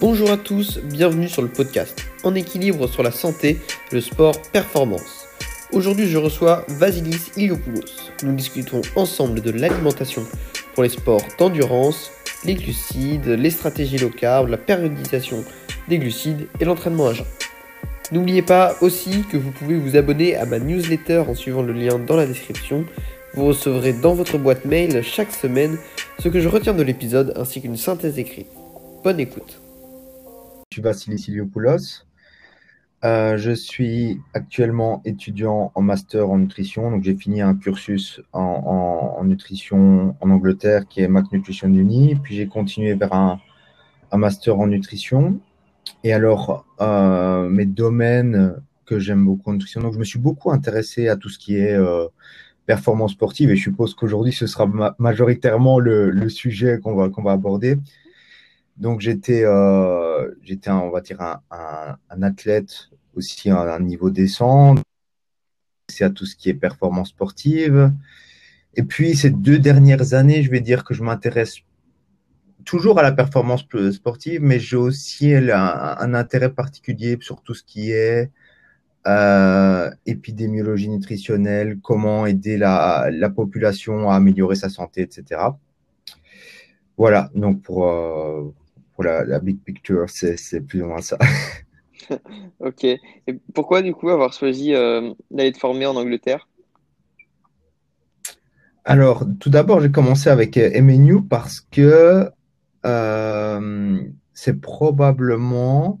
Bonjour à tous, bienvenue sur le podcast En équilibre sur la santé, le sport performance. Aujourd'hui, je reçois Vasilis Iliopoulos. Nous discutons ensemble de l'alimentation pour les sports d'endurance, les glucides, les stratégies low carb, la périodisation des glucides et l'entraînement à jeun. N'oubliez pas aussi que vous pouvez vous abonner à ma newsletter en suivant le lien dans la description. Vous recevrez dans votre boîte mail chaque semaine ce que je retiens de l'épisode ainsi qu'une synthèse écrite. Bonne écoute. Vassilis Iliopoulos. Euh, je suis actuellement étudiant en master en nutrition. Donc, j'ai fini un cursus en, nutrition en Angleterre qui est Mac Nutrition Uni. Puis, j'ai continué vers un, master en nutrition. Et alors, euh, mes domaines que j'aime beaucoup en nutrition. Donc, je me suis beaucoup intéressé à tout ce qui est euh, performance sportive. Et je suppose qu'aujourd'hui, ce sera majoritairement le, sujet qu'on va, qu'on va aborder. Donc j'étais, euh, j'étais, on va dire un, athlète aussi à un niveau décent. C'est à tout ce qui est performance sportive. Et puis ces deux dernières années, je vais dire que je m'intéresse toujours à la performance sportive, mais j'ai aussi un, intérêt particulier sur tout ce qui est euh, épidémiologie nutritionnelle, comment aider la, la, population à améliorer sa santé, etc. Voilà, donc pour, euh, pour la, big picture, c'est plus ou moins ça. ok. Et pourquoi du coup avoir choisi euh, d'aller te former en Angleterre? Alors, tout d'abord, j'ai commencé avec euh, MNU parce que euh, c'est probablement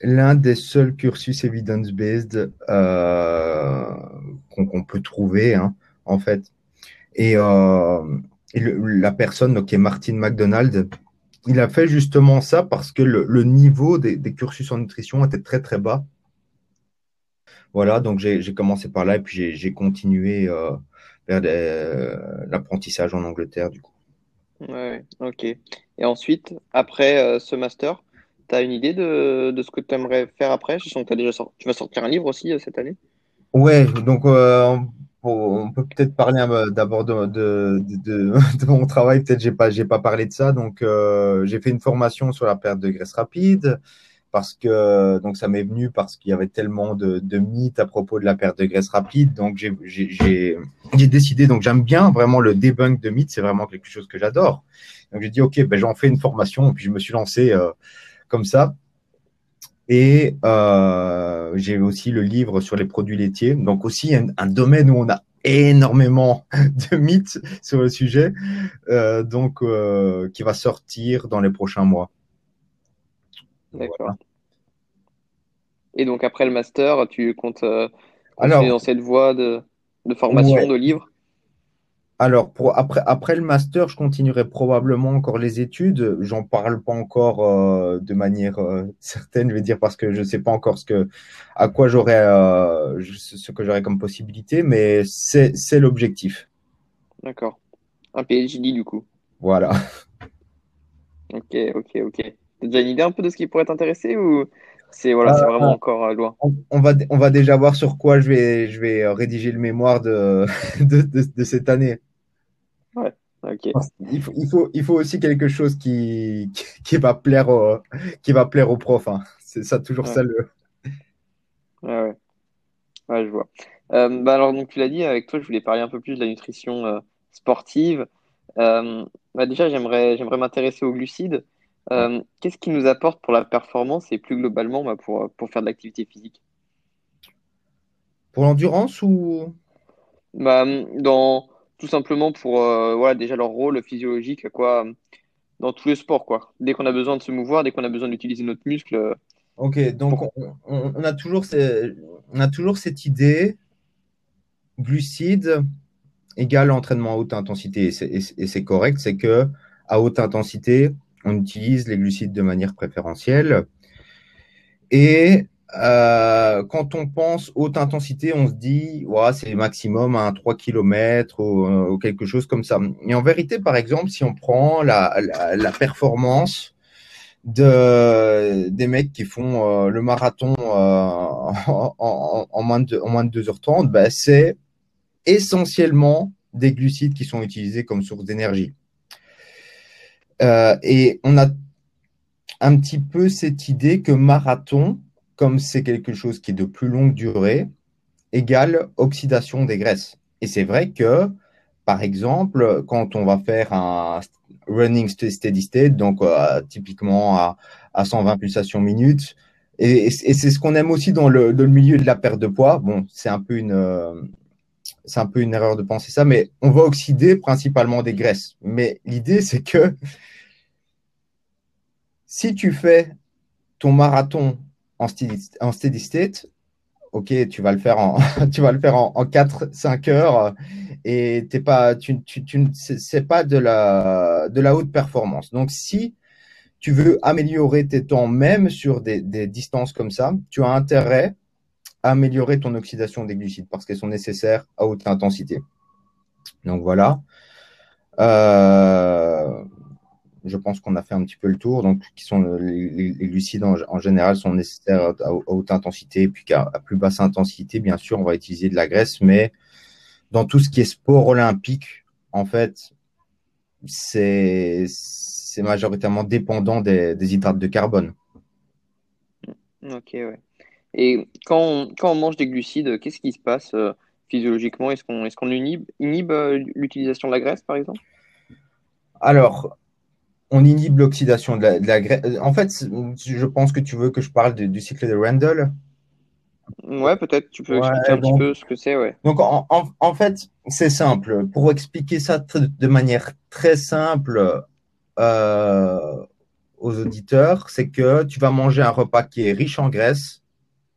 l'un des seuls cursus evidence-based qu'on peut trouver, hein, en fait. Et, la personne donc, qui est Martin McDonald, il a fait justement ça parce que le, niveau des, cursus en nutrition était très très bas. Voilà, donc j'ai commencé par là et puis j'ai continué euh, vers euh, l'apprentissage en Angleterre du coup. Ouais, ok. Et ensuite, après euh, ce master, tu as une idée de, ce que tu aimerais faire après? Je sens que as déjà tu vas sortir un livre aussi cette année? Ouais, donc on peut peut-être parler d'abord de, mon travail. Peut-être j'ai pas pas parlé de ça. Donc euh, j'ai fait une formation sur la perte de graisse rapide parce que donc ça m'est venu parce qu'il y avait tellement de, mythes à propos de la perte de graisse rapide. Donc j'ai décidé. Donc j'aime bien vraiment le debunk de mythes. C'est vraiment quelque chose que j'adore. Donc j'ai dit ok, ben j'en fais une formation. Et puis je me suis lancé euh, comme ça. Et euh, j'ai aussi le livre sur les produits laitiers. Donc aussi un, domaine où on a énormément de mythes sur le sujet, euh, donc euh, qui va sortir dans les prochains mois. D'accord. Et donc après le master, tu comptes continuer dans cette voie de, formation, de livres? Alors, pour, après, après le master, je continuerai probablement encore les études. J'en parle pas encore euh, de manière euh, certaine, je vais dire, parce que je ne sais pas encore ce que, à quoi j'aurais, euh, ce que j'aurais comme possibilité, mais c'est, c'est l'objectif. D'accord. Un PhD, du coup. Voilà. Ok, ok, ok. T'as déjà une idée un peu de ce qui pourrait t'intéresser ou c'est voilà, c'est vraiment encore loin on, va, on va déjà voir sur quoi je vais, je vais rédiger le mémoire de, de, de cette année. Ouais, ok. Il faut, il faut, il faut aussi quelque chose qui, qui, va plaire au, qui va plaire aux profs. Hein. C'est ça, toujours ça le. Ouais, ouais. Ouais, je vois. Euh, bah alors, donc, tu l'as dit, avec toi, je voulais parler un peu plus de la nutrition euh, sportive. Euh, bah déjà, j'aimerais, j'aimerais m'intéresser aux glucides. Qu'est-ce qui nous apporte pour la performance et plus globalement bah, pour, pour faire de l'activité physique? Pour l'endurance ou? Bah, dans, tout simplement pour euh, voilà, déjà leur rôle physiologique quoi, dans tous les sports. Quoi. Dès qu'on a besoin de se mouvoir, dès qu'on a besoin d'utiliser notre muscle. Euh, ok, donc on, a toujours on a toujours cette idée glucides égale entraînement à haute intensité. Et c'est correct, c'est que à haute intensité, on utilise les glucides de manière préférentielle. Et euh, quand on pense haute intensité, on se dit, ouais, c'est maximum à 3 km euh, ou, quelque chose comme ça. Et en vérité, par exemple, si on prend la, performance de, des mecs qui font euh, le marathon en, en, moins de, en moins de 2h30, ben, c'est essentiellement des glucides qui sont utilisés comme source d'énergie. Et on a un petit peu cette idée que marathon, comme c'est quelque chose qui est de plus longue durée, égale oxydation des graisses. Et c'est vrai que, par exemple, quand on va faire un running steady state, donc euh, typiquement à, à 120 pulsations minutes, et, c'est ce qu'on aime aussi dans le, dans le, milieu de la perte de poids. Bon, c'est un peu une, euh, c'est un peu une erreur de penser ça, mais on va oxyder principalement des graisses. Mais l'idée, c'est que si tu fais ton marathon en steady, state, ok, tu vas le faire en, tu vas le faire en, 4-5 heures et t'es pas, tu, tu, tu c'est pas de la, haute performance. Donc, si tu veux améliorer tes temps même sur des, distances comme ça, tu as intérêt améliorer ton oxydation des glucides parce qu'elles sont nécessaires à haute intensité. Donc voilà. Euh, je pense qu'on a fait un petit peu le tour. Donc, qui sont les, glucides en, général sont nécessaires à, haute intensité, puis qu'à plus basse intensité, bien sûr, on va utiliser de la graisse. Mais dans tout ce qui est sport olympique, en fait, c'est majoritairement dépendant des, hydrates de carbone. Ok, ouais. Et quand on, quand on mange des glucides, qu'est-ce qui se passe euh, physiologiquement? Est-ce qu'on est qu'on inhibe, inhibe euh, l'utilisation de la graisse, par exemple? Alors, on inhibe l'oxydation de la, graisse. En fait, je pense que tu veux que je parle du cycle de Randall. Ouais, peut-être. Tu peux expliquer un petit peu ce que c'est, ouais. Donc, en, fait, c'est simple. Pour expliquer ça de manière très simple euh, aux auditeurs, c'est que tu vas manger un repas qui est riche en graisse.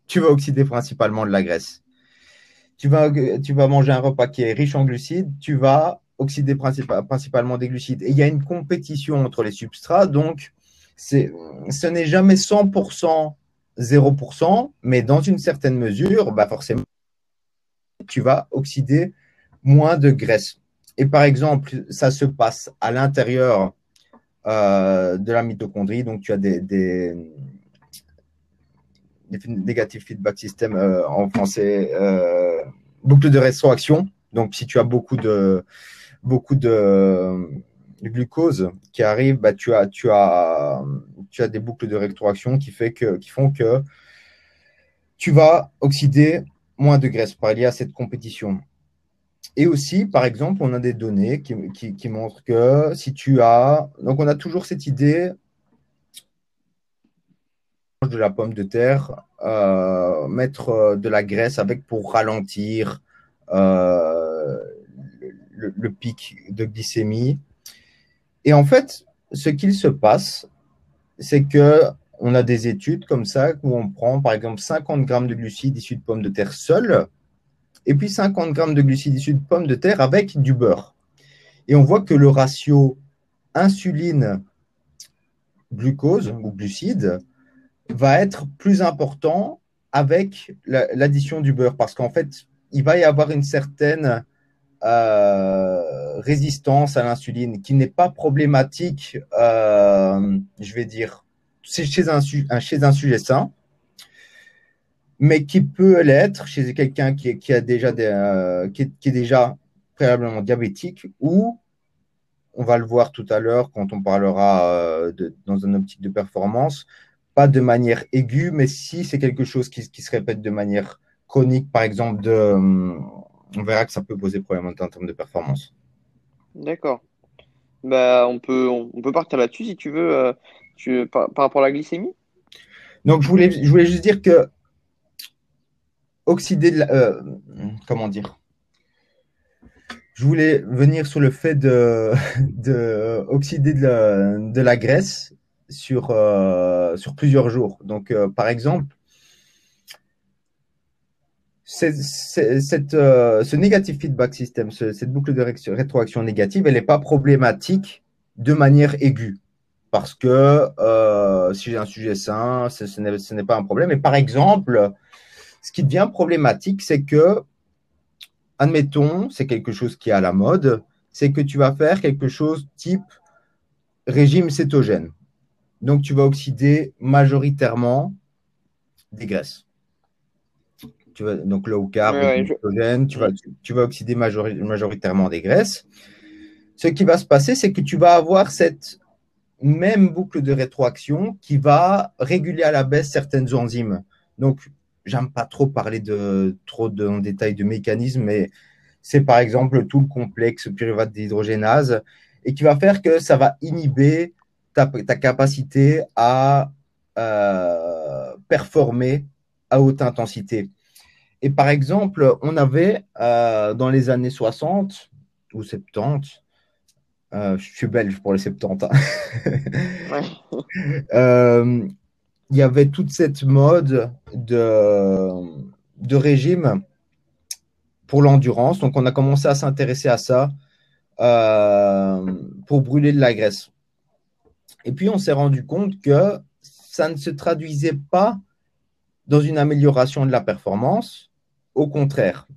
Tu vas oxyder principalement de la graisse. Tu vas, tu vas manger un repas qui est riche en glucides. Tu vas oxydé principalement des glucides. Et il y a une compétition entre les substrats, donc ce n'est jamais 100% 0%, mais dans une certaine mesure, bah forcément, tu vas oxyder moins de graisse. Et par exemple, ça se passe à l'intérieur euh, de la mitochondrie, donc tu as des, negative feedback system euh, en français, euh, boucle de rétroaction. Donc si tu as beaucoup de, beaucoup de, glucose qui arrive, bah, tu, as, tu, as, tu as des boucles de rétroaction qui, fait que, qui font que tu vas oxyder moins de graisse par lié à cette compétition. Et aussi, par exemple, on a des données qui, qui, montrent que si tu as... Donc, on a toujours cette idée de la pomme de terre, euh, mettre de la graisse avec pour ralentir euh, le, pic de glycémie. Et en fait, ce qu'il se passe, c'est que on a des études comme ça où on prend par exemple 50 grammes de glucides issus de pommes de terre seules et puis 50 grammes de glucides issus de pommes de terre avec du beurre. Et on voit que le ratio insuline-glucose ou glucides va être plus important avec l'addition du beurre. Parce qu'en fait, il va y avoir une certaine euh, résistance à l'insuline qui n'est pas problématique, euh, je vais dire, chez un, sujet sain, mais qui peut l'être chez quelqu'un euh, qui, est, déjà préalablement diabétique ou on va le voir tout à l'heure quand on parlera dans une optique de performance, pas de manière aiguë, mais si c'est quelque chose qui, qui, se répète de manière chronique, par exemple de on verra que ça peut poser problème en termes de performance. D'accord. Bah, on, peut, on, peut partir là-dessus si tu veux, euh, tu, par, rapport à la glycémie? Donc, je voulais, je voulais juste dire que oxyder de la, euh, comment dire? Je voulais venir sur le fait de, de oxyder de la, de la graisse sur, euh, sur plusieurs jours. Donc, par exemple, cette, euh, ce négative feedback system, cette boucle de rétroaction négative, elle n'est pas problématique de manière aiguë. Parce que euh, si j'ai un sujet sain, ce, n'est pas un problème. Et par exemple, ce qui devient problématique, c'est que, admettons, c'est quelque chose qui est à la mode, c'est que tu vas faire quelque chose type régime cétogène. Donc, tu vas oxyder majoritairement des graisses donc low carb, tu, vas, tu, vas oxyder majoritairement des graisses. Ce qui va se passer, c'est que tu vas avoir cette même boucle de rétroaction qui va réguler à la baisse certaines enzymes. Donc, j'aime pas trop parler de trop de, en détail de mécanismes, mais c'est par exemple tout le complexe pyruvate d'hydrogénase et qui va faire que ça va inhiber ta, ta capacité à euh, performer à haute intensité. Et par exemple, on avait euh, dans les années 60 ou 70, euh, je suis belge pour les 70, hein. il y avait toute cette mode de, de régime pour l'endurance. Donc, on a commencé à s'intéresser à ça pour brûler de la graisse. Et puis, on s'est rendu compte que ça ne se traduisait pas dans une amélioration de la performance, au contraire.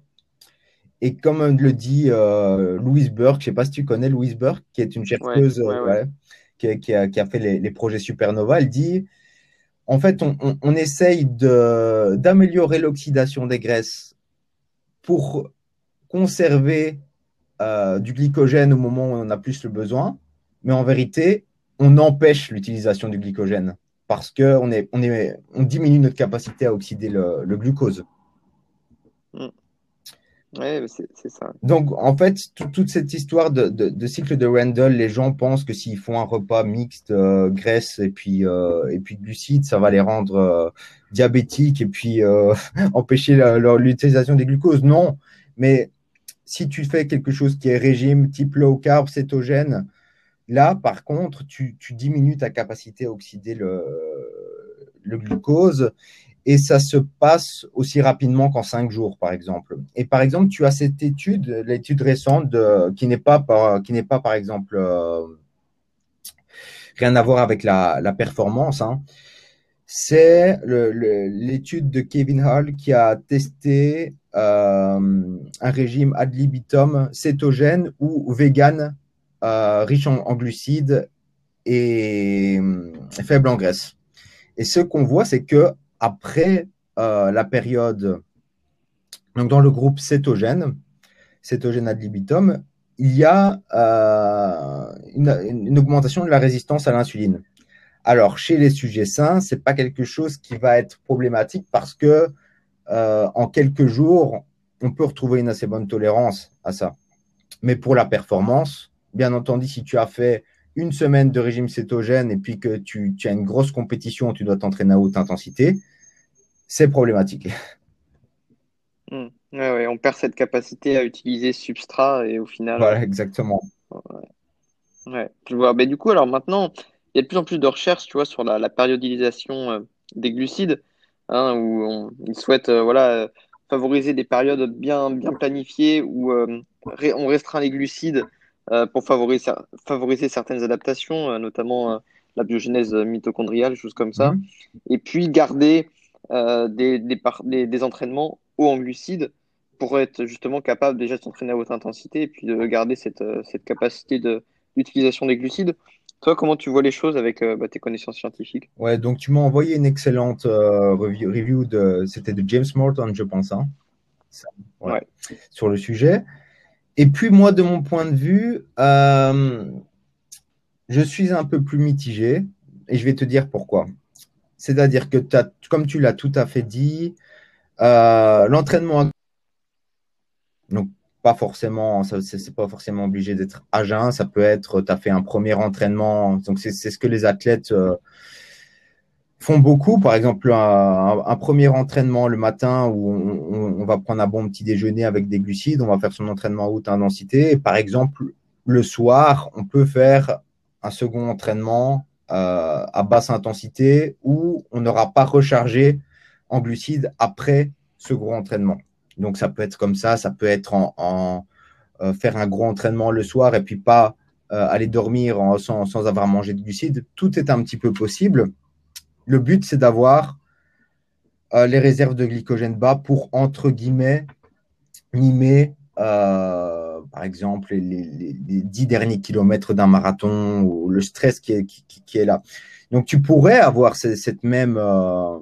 Et comme le dit euh, Louise Burke, je ne sais pas si tu connais Louise Burke, qui est une chercheuse euh, Qui, a, fait les, projets Supernova, elle dit en fait, on, on, essaye d'améliorer l'oxydation des graisses pour conserver euh, du glycogène au moment où on en a plus le besoin, mais en vérité, on empêche l'utilisation du glycogène parce qu'on est, on est, on diminue notre capacité à oxyder le glucose. Mm. Oui, c'est ça. Donc, en fait, toute cette histoire de, cycle de Randall, les gens pensent que s'ils font un repas mixte, euh, graisse et puis, euh, et puis glucides, ça va les rendre euh, diabétiques et puis empêcher l'utilisation des glucoses. Non, mais si tu fais quelque chose qui est régime type low carb, cétogène, là, par contre, tu, diminues ta capacité à oxyder le, glucose et ça se passe aussi rapidement qu'en cinq jours, par exemple. Et par exemple, tu as cette étude, l'étude récente, qui n'est pas, par, qui n'est pas, par exemple, euh, rien à voir avec la, performance. Hein. C'est l'étude de Kevin Hall qui a testé euh, un régime ad libitum cétogène ou vegan, riche en, glucides et faible en graisse. Et ce qu'on voit, c'est que après euh, la période, donc dans le groupe cétogène, cétogène ad libitum, il y a euh, une, augmentation de la résistance à l'insuline. Alors, chez les sujets sains, ce n'est pas quelque chose qui va être problématique parce que euh, en quelques jours, on peut retrouver une assez bonne tolérance à ça. Mais pour la performance, bien entendu, si tu as fait une semaine de régime cétogène et puis que tu, tu as une grosse compétition, tu dois t'entraîner à haute intensité, c'est problématique. Hmm. on perd cette capacité à utiliser substrat et au final. Voilà, exactement. Ouais. tu vois. Mais du coup, alors maintenant, il y a de plus en plus de recherches, tu vois, sur la, périodisation euh, des glucides, hein, où on, ils souhaitent, euh, voilà, favoriser des périodes bien, bien planifiées où euh, on restreint les glucides pour favoriser, favoriser certaines adaptations, notamment la biogénèse mitochondriale, choses comme ça, mhm. et puis garder euh, des, des, des, entraînements hauts en glucides pour être justement capable déjà de s'entraîner à haute intensité et puis de garder cette, euh, cette capacité d'utilisation des glucides. Toi, comment tu vois les choses avec euh, bah, tes connaissances scientifiques? Ouais, donc tu m'as envoyé une excellente review, de, c'était de James Morton, je pense, hein. ouais. sur le sujet. Et puis moi, de mon point de vue, je suis un peu plus mitigé et je vais te dire pourquoi. C'est-à-dire que, comme tu l'as tout à fait dit, euh, l'entraînement, donc pas forcément, c'est pas forcément obligé d'être à ça peut être, tu as fait un premier entraînement, donc c'est ce que les athlètes euh, font beaucoup. Par exemple, un, premier entraînement le matin où on, va prendre un bon petit déjeuner avec des glucides, on va faire son entraînement à haute intensité. par exemple, le soir, on peut faire un second entraînement euh, à basse intensité où on n'aura pas rechargé en glucides après ce gros entraînement. Donc ça peut être comme ça, ça peut être en, euh, faire un gros entraînement le soir et puis pas euh, aller dormir sans, sans, avoir mangé de glucides. Tout est un petit peu possible. Le but, c'est d'avoir les réserves de glycogène bas pour, entre guillemets, mimer par exemple, les, dix derniers kilomètres d'un marathon ou le stress qui est, là. Donc, tu pourrais avoir cette, même, euh,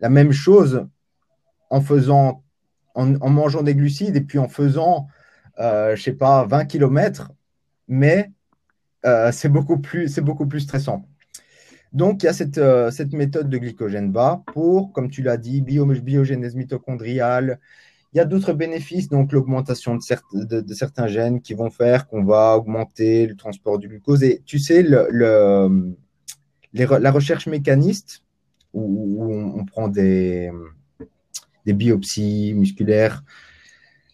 la même chose en faisant, en, mangeant des glucides et puis en faisant, euh, je sais pas, 20 kilomètres, mais euh, c'est beaucoup, plus, beaucoup plus stressant. Donc, il y a cette, euh, cette méthode de glycogène bas pour, comme tu l'as dit, bio, biogénèse mitochondriale. Il y a d'autres bénéfices, donc l'augmentation de, certains gènes qui vont faire qu'on va augmenter le transport du glucose. Et tu sais, la recherche mécaniste, où, on, prend des biopsies musculaires,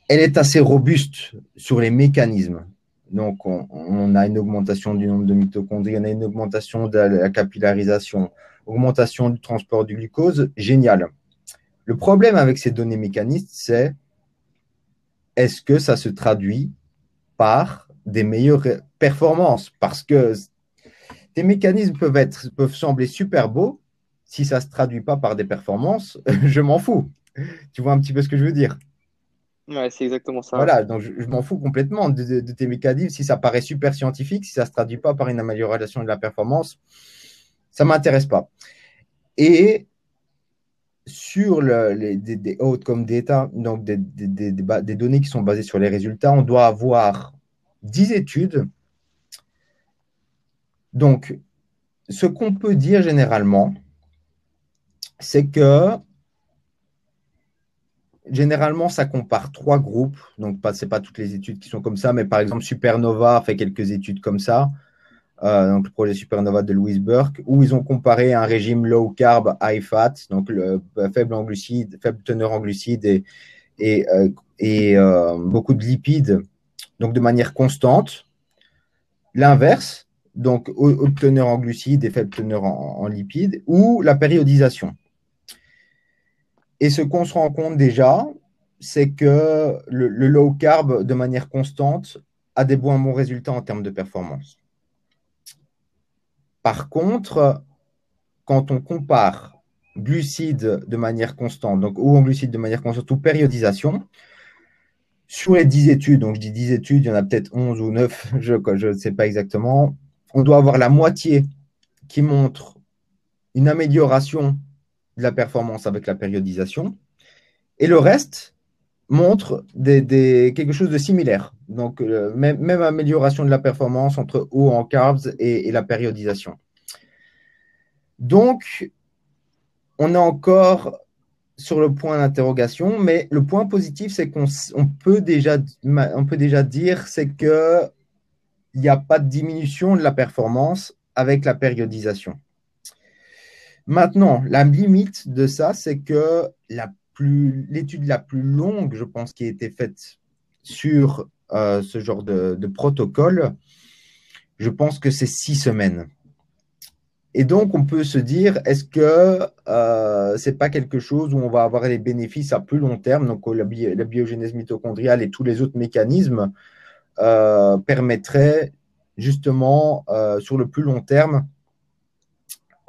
elle est assez robuste sur les mécanismes. Donc, on, a une augmentation du nombre de mitochondries, on a une augmentation de la capillarisation, augmentation du transport du glucose, génial. Le problème avec ces données mécanistes, c'est est-ce que ça se traduit par des meilleures performances? Parce que tes mécanismes peuvent, être, peuvent sembler super beaux, si ça ne se traduit pas par des performances, je m'en fous. Tu vois un petit peu ce que je veux dire? Ouais, c'est exactement ça. Voilà, donc je, m'en fous complètement de, tes mécanismes. Si ça paraît super scientifique, si ça ne se traduit pas par une amélioration de la performance, ça ne m'intéresse pas. Et sur les, des, outcomes data, donc des, des, données qui sont basées sur les résultats, on doit avoir 10 études. Donc, ce qu'on peut dire généralement, c'est que généralement, ça compare trois groupes. Donc, ce n'est pas toutes les études qui sont comme ça, mais par exemple, Supernova fait quelques études comme ça. Euh, donc, le projet Supernova de Louis Burke, où ils ont comparé un régime low carb, high fat, donc le, euh, faible en glucides, faible teneur en glucides et, et, euh, beaucoup de lipides, donc de manière constante. L'inverse, donc haute teneur en glucides et faible teneur en lipides, ou la périodisation. Et ce qu'on se rend compte déjà, c'est que le, low carb, de manière constante, a des bons, bons résultats en termes de performance. Par contre, quand on compare glucides de manière constante, donc ou en glucides de manière constante ou périodisation, sur les 10 études, donc je dis 10 études, il y en a peut-être 11 ou 9, je ne sais pas exactement, on doit avoir la moitié qui montre une amélioration de la performance avec la périodisation. Et le reste montre quelque chose de similaire. Donc, euh, même, amélioration de la performance entre haut en carbs et, la périodisation. Donc, on est encore sur le point d'interrogation, mais le point positif, c'est qu'on peut, déjà, peut déjà dire, c'est qu'il n'y a pas de diminution de la performance avec la périodisation. Maintenant, la limite de ça, c'est que l'étude la plus longue, je pense, qui a été faite sur euh, ce genre de, protocole, je pense que c'est six semaines. Et donc, on peut se dire, est-ce que euh, ce n'est pas quelque chose où on va avoir des bénéfices à plus long terme? Donc, la, la biogénèse mitochondriale et tous les autres mécanismes euh, permettraient justement, sur le plus long terme,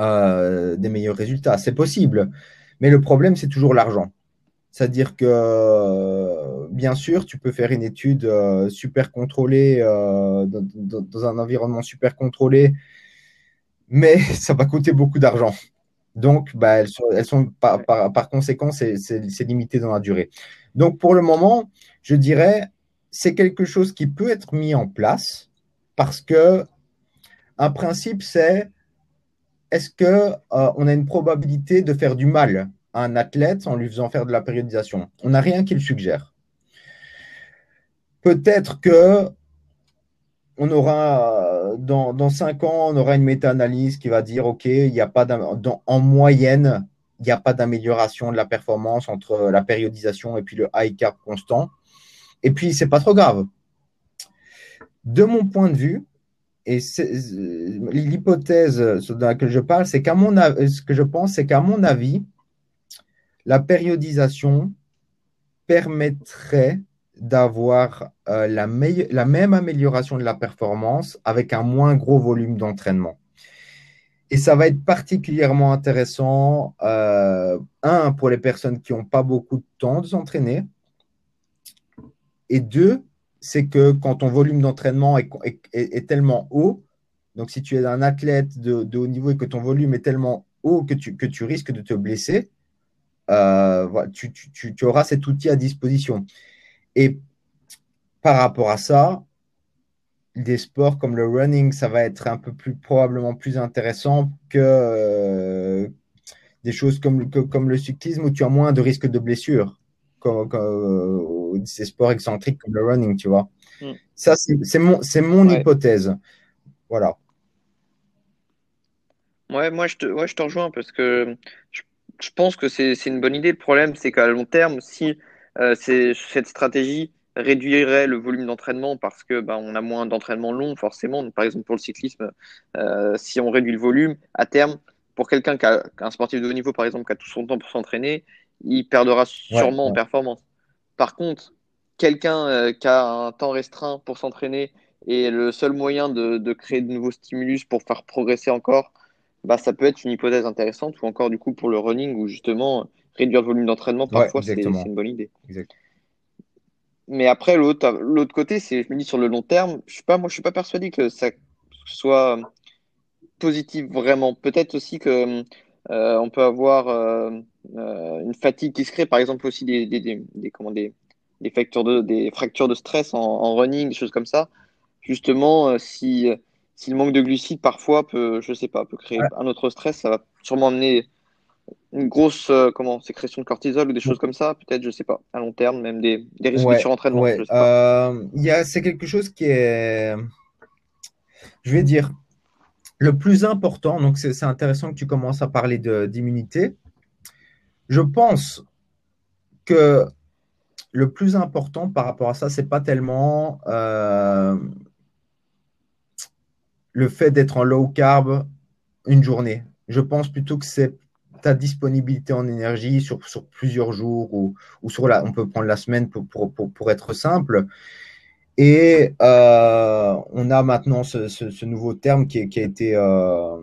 euh, des meilleurs résultats. C'est possible, mais le problème, c'est toujours l'argent. C'est-à-dire que, bien sûr, tu peux faire une étude euh, super contrôlée, euh, dans, un environnement super contrôlé, mais ça va coûter beaucoup d'argent. Donc, bah, elles sont, elles sont par, par, conséquent, c'est limité dans la durée. Donc, pour le moment, je dirais, c'est quelque chose qui peut être mis en place parce que un principe, c'est est-ce qu'on euh, on a une probabilité de faire du mal à un athlète en lui faisant faire de la périodisation On n'a rien qui le suggère. Peut-être que dans, dans cinq ans, on aura une méta-analyse qui va dire OK, il n'y a pas en moyenne, il n'y a pas d'amélioration de la performance entre la périodisation et puis le high carb constant. Et puis, c'est pas trop grave. De mon point de vue, et l'hypothèse dans laquelle je parle, c'est qu'à mon ce que je pense, c'est qu'à mon avis, la périodisation permettrait d'avoir euh, la, la, même amélioration de la performance avec un moins gros volume d'entraînement. Et ça va être particulièrement intéressant, euh, un, pour les personnes qui n'ont pas beaucoup de temps de s'entraîner, et deux, c'est que quand ton volume d'entraînement est, tellement haut, donc si tu es un athlète de, haut niveau et que ton volume est tellement haut que tu, que tu risques de te blesser, euh, tu, auras cet outil à disposition. Et par rapport à ça, des sports comme le running, ça va être un peu plus probablement plus intéressant que euh, des choses comme, comme le cyclisme où tu as moins de risques de blessures, comme, euh, ces sports excentriques comme le running, tu vois. Mm. Ça, c'est mon, mon hypothèse. Voilà. Ouais, moi je te, ouais, je te rejoins parce que je, pense que c'est une bonne idée. Le problème, c'est qu'à long terme, si euh, cette stratégie réduirait le volume d'entraînement parce que bah, on a moins d'entraînement long forcément. par exemple pour le cyclisme, euh, si on réduit le volume, à terme, pour quelqu'un qui a un sportif de haut niveau par exemple qui a tout son temps pour s'entraîner, il perdra sûrement en performance. Par contre, quelqu'un euh, qui a un temps restreint pour s'entraîner et le seul moyen de, créer de nouveaux stimulus pour faire progresser encore, bah, ça peut être une hypothèse intéressante ou encore du coup pour le running où justement réduire le volume d'entraînement parfois c'est une bonne idée. Mais après, l'autre, l'autre côté, c'est, je me dis sur le long terme, je suis pas, moi, je suis pas persuadé que ça soit positif vraiment. Peut-être aussi que euh, on peut avoir euh, euh, une fatigue qui se crée, par exemple aussi des, des, des, des comment, des, de, des fractures de stress en, en running, des choses comme ça. Justement, si, si le manque de glucides parfois peut, je sais pas, peut créer un autre stress, ça va sûrement amener une grosse euh, comment sécrétion de cortisol ou des choses comme ça, peut-être, je sais pas, à long terme, même des, des risques de surentraînement. Euh, c'est quelque chose qui est, je vais dire, le plus important. Donc, c'est intéressant que tu commences à parler d'immunité. Je pense que le plus important par rapport à ça, c'est pas tellement euh, le fait d'être en low carb une journée. Je pense plutôt que c'est ta disponibilité en énergie sur, sur plusieurs jours ou, ou, sur la, on peut prendre la semaine pour, pour, pour, être simple. Et euh, on a maintenant ce, nouveau terme qui, a été, euh,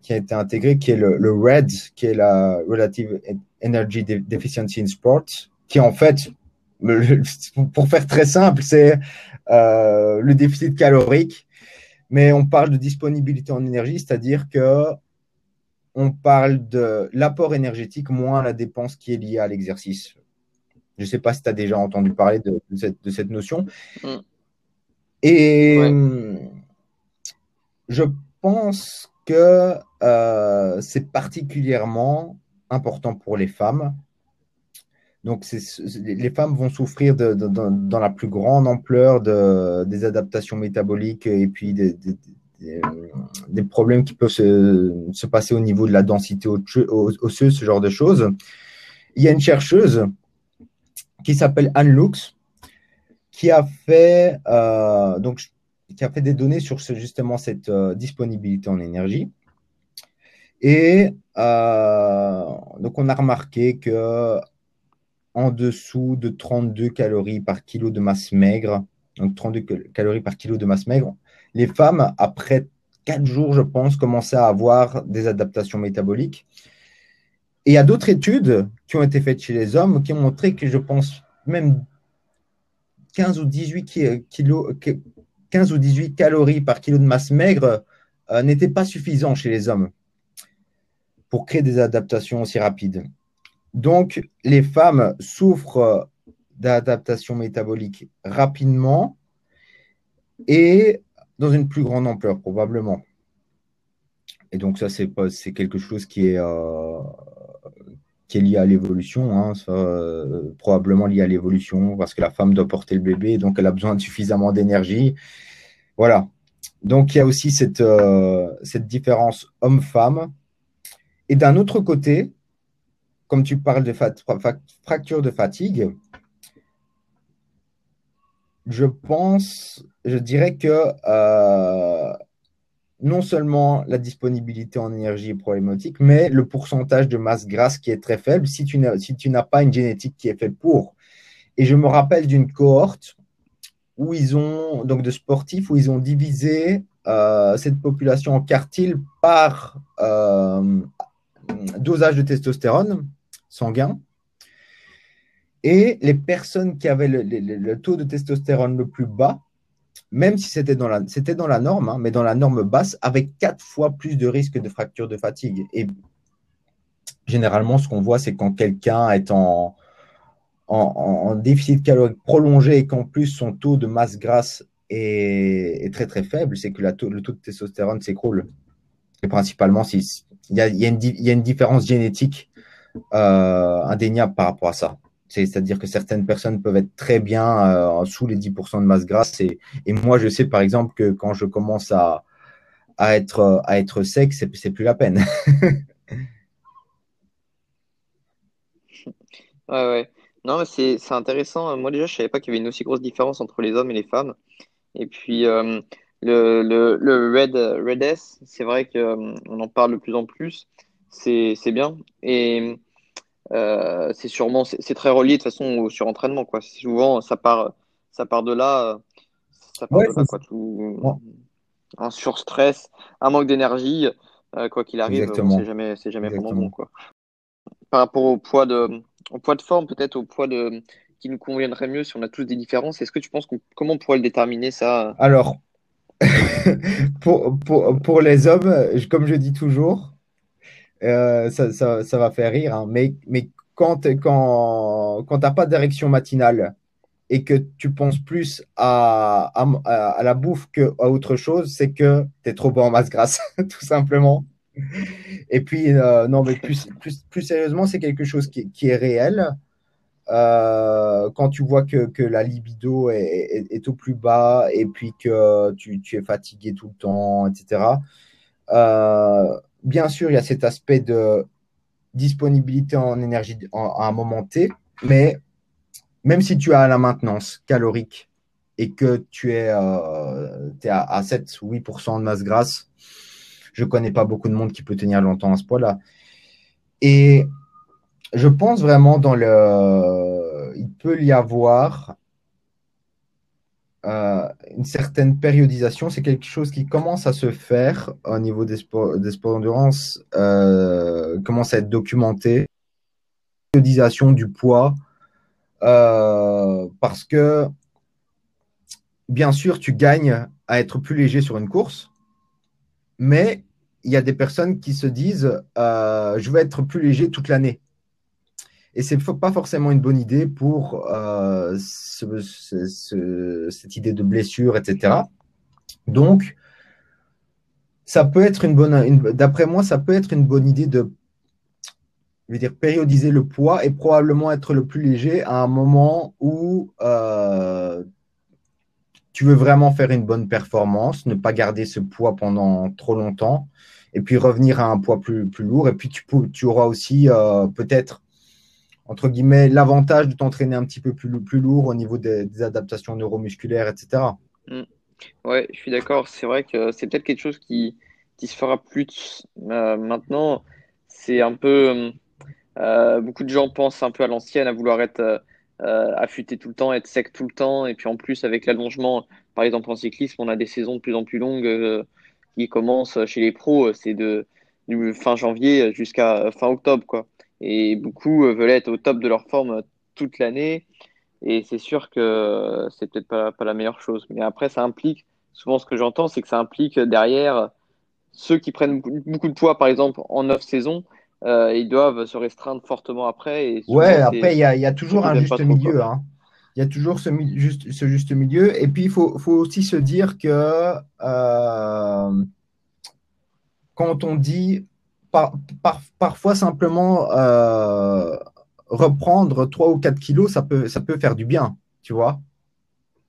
qui a été intégré, qui est le, le, RED, qui est la Relative Energy Deficiency in Sports, qui en fait, pour faire très simple, c'est euh, le déficit calorique. Mais on parle de disponibilité en énergie, c'est-à-dire que on parle de l'apport énergétique moins la dépense qui est liée à l'exercice. Je ne sais pas si tu as déjà entendu parler de, cette, notion. Mm. Et je pense que euh, c'est particulièrement important pour les femmes. Donc, les femmes vont souffrir dans la plus grande ampleur des adaptations métaboliques et puis des, des, problèmes qui peuvent se, passer au niveau de la densité osseuse, ce genre de choses. Il y a une chercheuse qui s'appelle Anne Lux qui a fait euh, donc qui a fait des données sur justement cette euh, disponibilité en énergie. Et euh, donc on a remarqué que en dessous de 32 calories par kilo de masse maigre, donc 32 calories par kilo de masse maigre, les femmes, après quatre jours, je pense, commençaient à avoir des adaptations métaboliques. Et il y a d'autres études qui ont été faites chez les hommes qui ont montré que je pense même 15 ou 18, kilos, 15 ou 18 calories par kilo de masse maigre euh, n'étaient pas suffisants chez les hommes pour créer des adaptations aussi rapides. Donc, les femmes souffrent d'adaptations métaboliques rapidement et dans une plus grande ampleur, probablement. Et donc, ça, c'est quelque chose qui est, euh, qui lié à l'évolution, hein, euh, probablement lié à l'évolution, parce que la femme doit porter le bébé, donc elle a besoin de suffisamment d'énergie. Voilà. Donc, il y a aussi cette, euh, cette différence homme-femme. Et d'un autre côté, comme tu parles de fracture de fatigue, je pense, je dirais que euh, non seulement la disponibilité en énergie est problématique, mais le pourcentage de masse grasse qui est très faible si tu n'as pas une génétique qui est faite pour. Et je me rappelle d'une cohorte où ils ont, donc de sportifs, où ils ont divisé euh, cette population en quartile par euh, dosage de testostérone sanguin et les personnes qui avaient le, taux de testostérone le plus bas, même si c'était dans la, norme, hein, mais dans la norme basse, avaient quatre fois plus de risque de fracture de fatigue. Et généralement, ce qu'on voit, c'est quand quelqu'un est en, déficit calorique prolongé et qu'en plus son taux de masse grasse est, très très faible, c'est que le taux de testostérone s'écroule. Et principalement, il y, a, y, a une différence génétique euh, indéniable par rapport à ça. C'est-à-dire que certaines personnes peuvent être très bien euh, sous les 10% de masse grasse. Et, moi, je sais par exemple que quand je commence à, à, être, à être sec, c'est plus la peine. ouais, ouais. Non, mais c'est intéressant. Moi, déjà, je savais pas qu'il y avait une aussi grosse différence entre les hommes et les femmes. Et puis, euh, le, le, le Red, Red c'est vrai qu'on en parle de plus en plus. C'est bien. Et euh, c'est sûrement, c'est très relié de toute façon au surentraînement, quoi. Souvent, ça part, ça part de là, ça part de là, quoi. Tout, un surstress, un manque d'énergie, euh, quoi qu'il arrive, c'est jamais, c'est jamais vraiment bon, quoi. Par rapport au poids de, au poids de forme, peut-être au poids de, qui nous conviendrait mieux si on a tous des différences. Est-ce que tu penses qu'on, comment on pourrait le déterminer ça? Alors, pour, pour, pour, les hommes, comme je dis toujours, euh, ça, ça, ça, va faire rire, hein, mais, mais quand, quand, quand tu n'as pas d'érection matinale et que tu penses plus à, à, la bouffe qu'à autre chose, c'est que tu es trop bon en masse grasse, tout simplement. Et puis, euh, non, mais plus, plus, plus sérieusement, c'est quelque chose qui, qui est réel. Euh, quand tu vois que, que la libido est, est, au plus bas et puis que tu, tu, es fatigué tout le temps, etc. bien sûr, il y a cet aspect de disponibilité en énergie à un moment T, mais même si tu as la maintenance calorique et que tu es, euh, à, à 7 ou 8% de masse grasse, je connais pas beaucoup de monde qui peut tenir longtemps à ce poids-là. Et je pense vraiment dans le. Il peut y avoir euh, une certaine périodisation. C'est quelque chose qui commence à se faire au niveau des sports, d'endurance, euh, commence à être documenté. Périodisation du poids. Euh, parce que, bien sûr, tu gagnes à être plus léger sur une course, mais il y a des personnes qui se disent je vais être plus léger toute l'année. Et ce n'est pas forcément une bonne idée pour euh, ce, ce, cette idée de blessure, etc. Donc, ça peut être une bonne, d'après moi, ça peut être une bonne idée de je dire, périodiser le poids et probablement être le plus léger à un moment où euh, tu veux vraiment faire une bonne performance, ne pas garder ce poids pendant trop longtemps, et puis revenir à un poids plus, plus lourd. Et puis tu, tu auras aussi euh, peut-être, entre guillemets, l'avantage de t'entraîner un petit peu plus, plus lourd au niveau des, adaptations neuromusculaires, etc. Oui, mm. Ouais, je suis d'accord. C'est vrai que c'est peut-être quelque chose qui, qui se fera plus euh, maintenant. C'est un peu. Euh, beaucoup de gens pensent un peu à l'ancienne, à vouloir être euh, affûter tout le temps, être sec tout le temps. Et puis en plus, avec l'allongement, par exemple en cyclisme, on a des saisons de plus en plus longues qui commencent chez les pros. C'est de fin janvier jusqu'à fin octobre. Quoi. Et beaucoup veulent être au top de leur forme toute l'année. Et c'est sûr que c'est peut-être pas, pas la meilleure chose. Mais après, ça implique, souvent ce que j'entends, c'est que ça implique derrière ceux qui prennent beaucoup de poids, par exemple, en euh, ils doivent se restreindre fortement après. Et ouais, après, il y a, y a, toujours un juste milieu. Hein. Il y a toujours ce juste, ce juste milieu. Et puis, il faut, faut, aussi se dire que euh, quand on dit par, par, parfois simplement euh, reprendre 3 ou 4 kilos, ça peut, ça peut faire du bien, tu vois.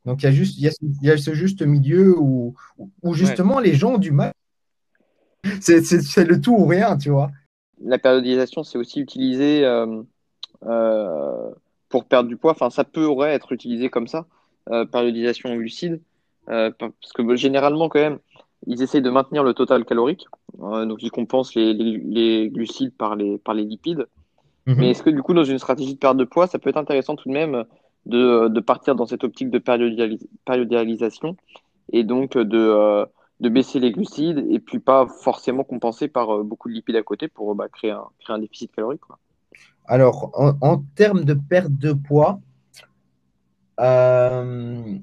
Donc, il y, a juste, il, y a, il y a ce juste milieu où, où justement les gens ont du mal. C'est le tout ou rien, tu vois la périodisation, c'est aussi utilisé euh, euh, pour perdre du poids. Enfin, ça pourrait être utilisé comme ça, périodisation glucide, parce que généralement, quand même, ils essayent de maintenir le total calorique, donc ils compensent les, glucides par les, par les lipides. Mhm. Mais est-ce que du coup, dans une stratégie de perte de poids, ça peut être intéressant tout de même de, partir dans cette optique de périodisation et donc de, de baisser les glucides et puis pas forcément compenser par euh, beaucoup de lipides à côté pour bah, créer, un, créer un déficit calorique. Quoi. Alors, en, termes de perte de poids, euh,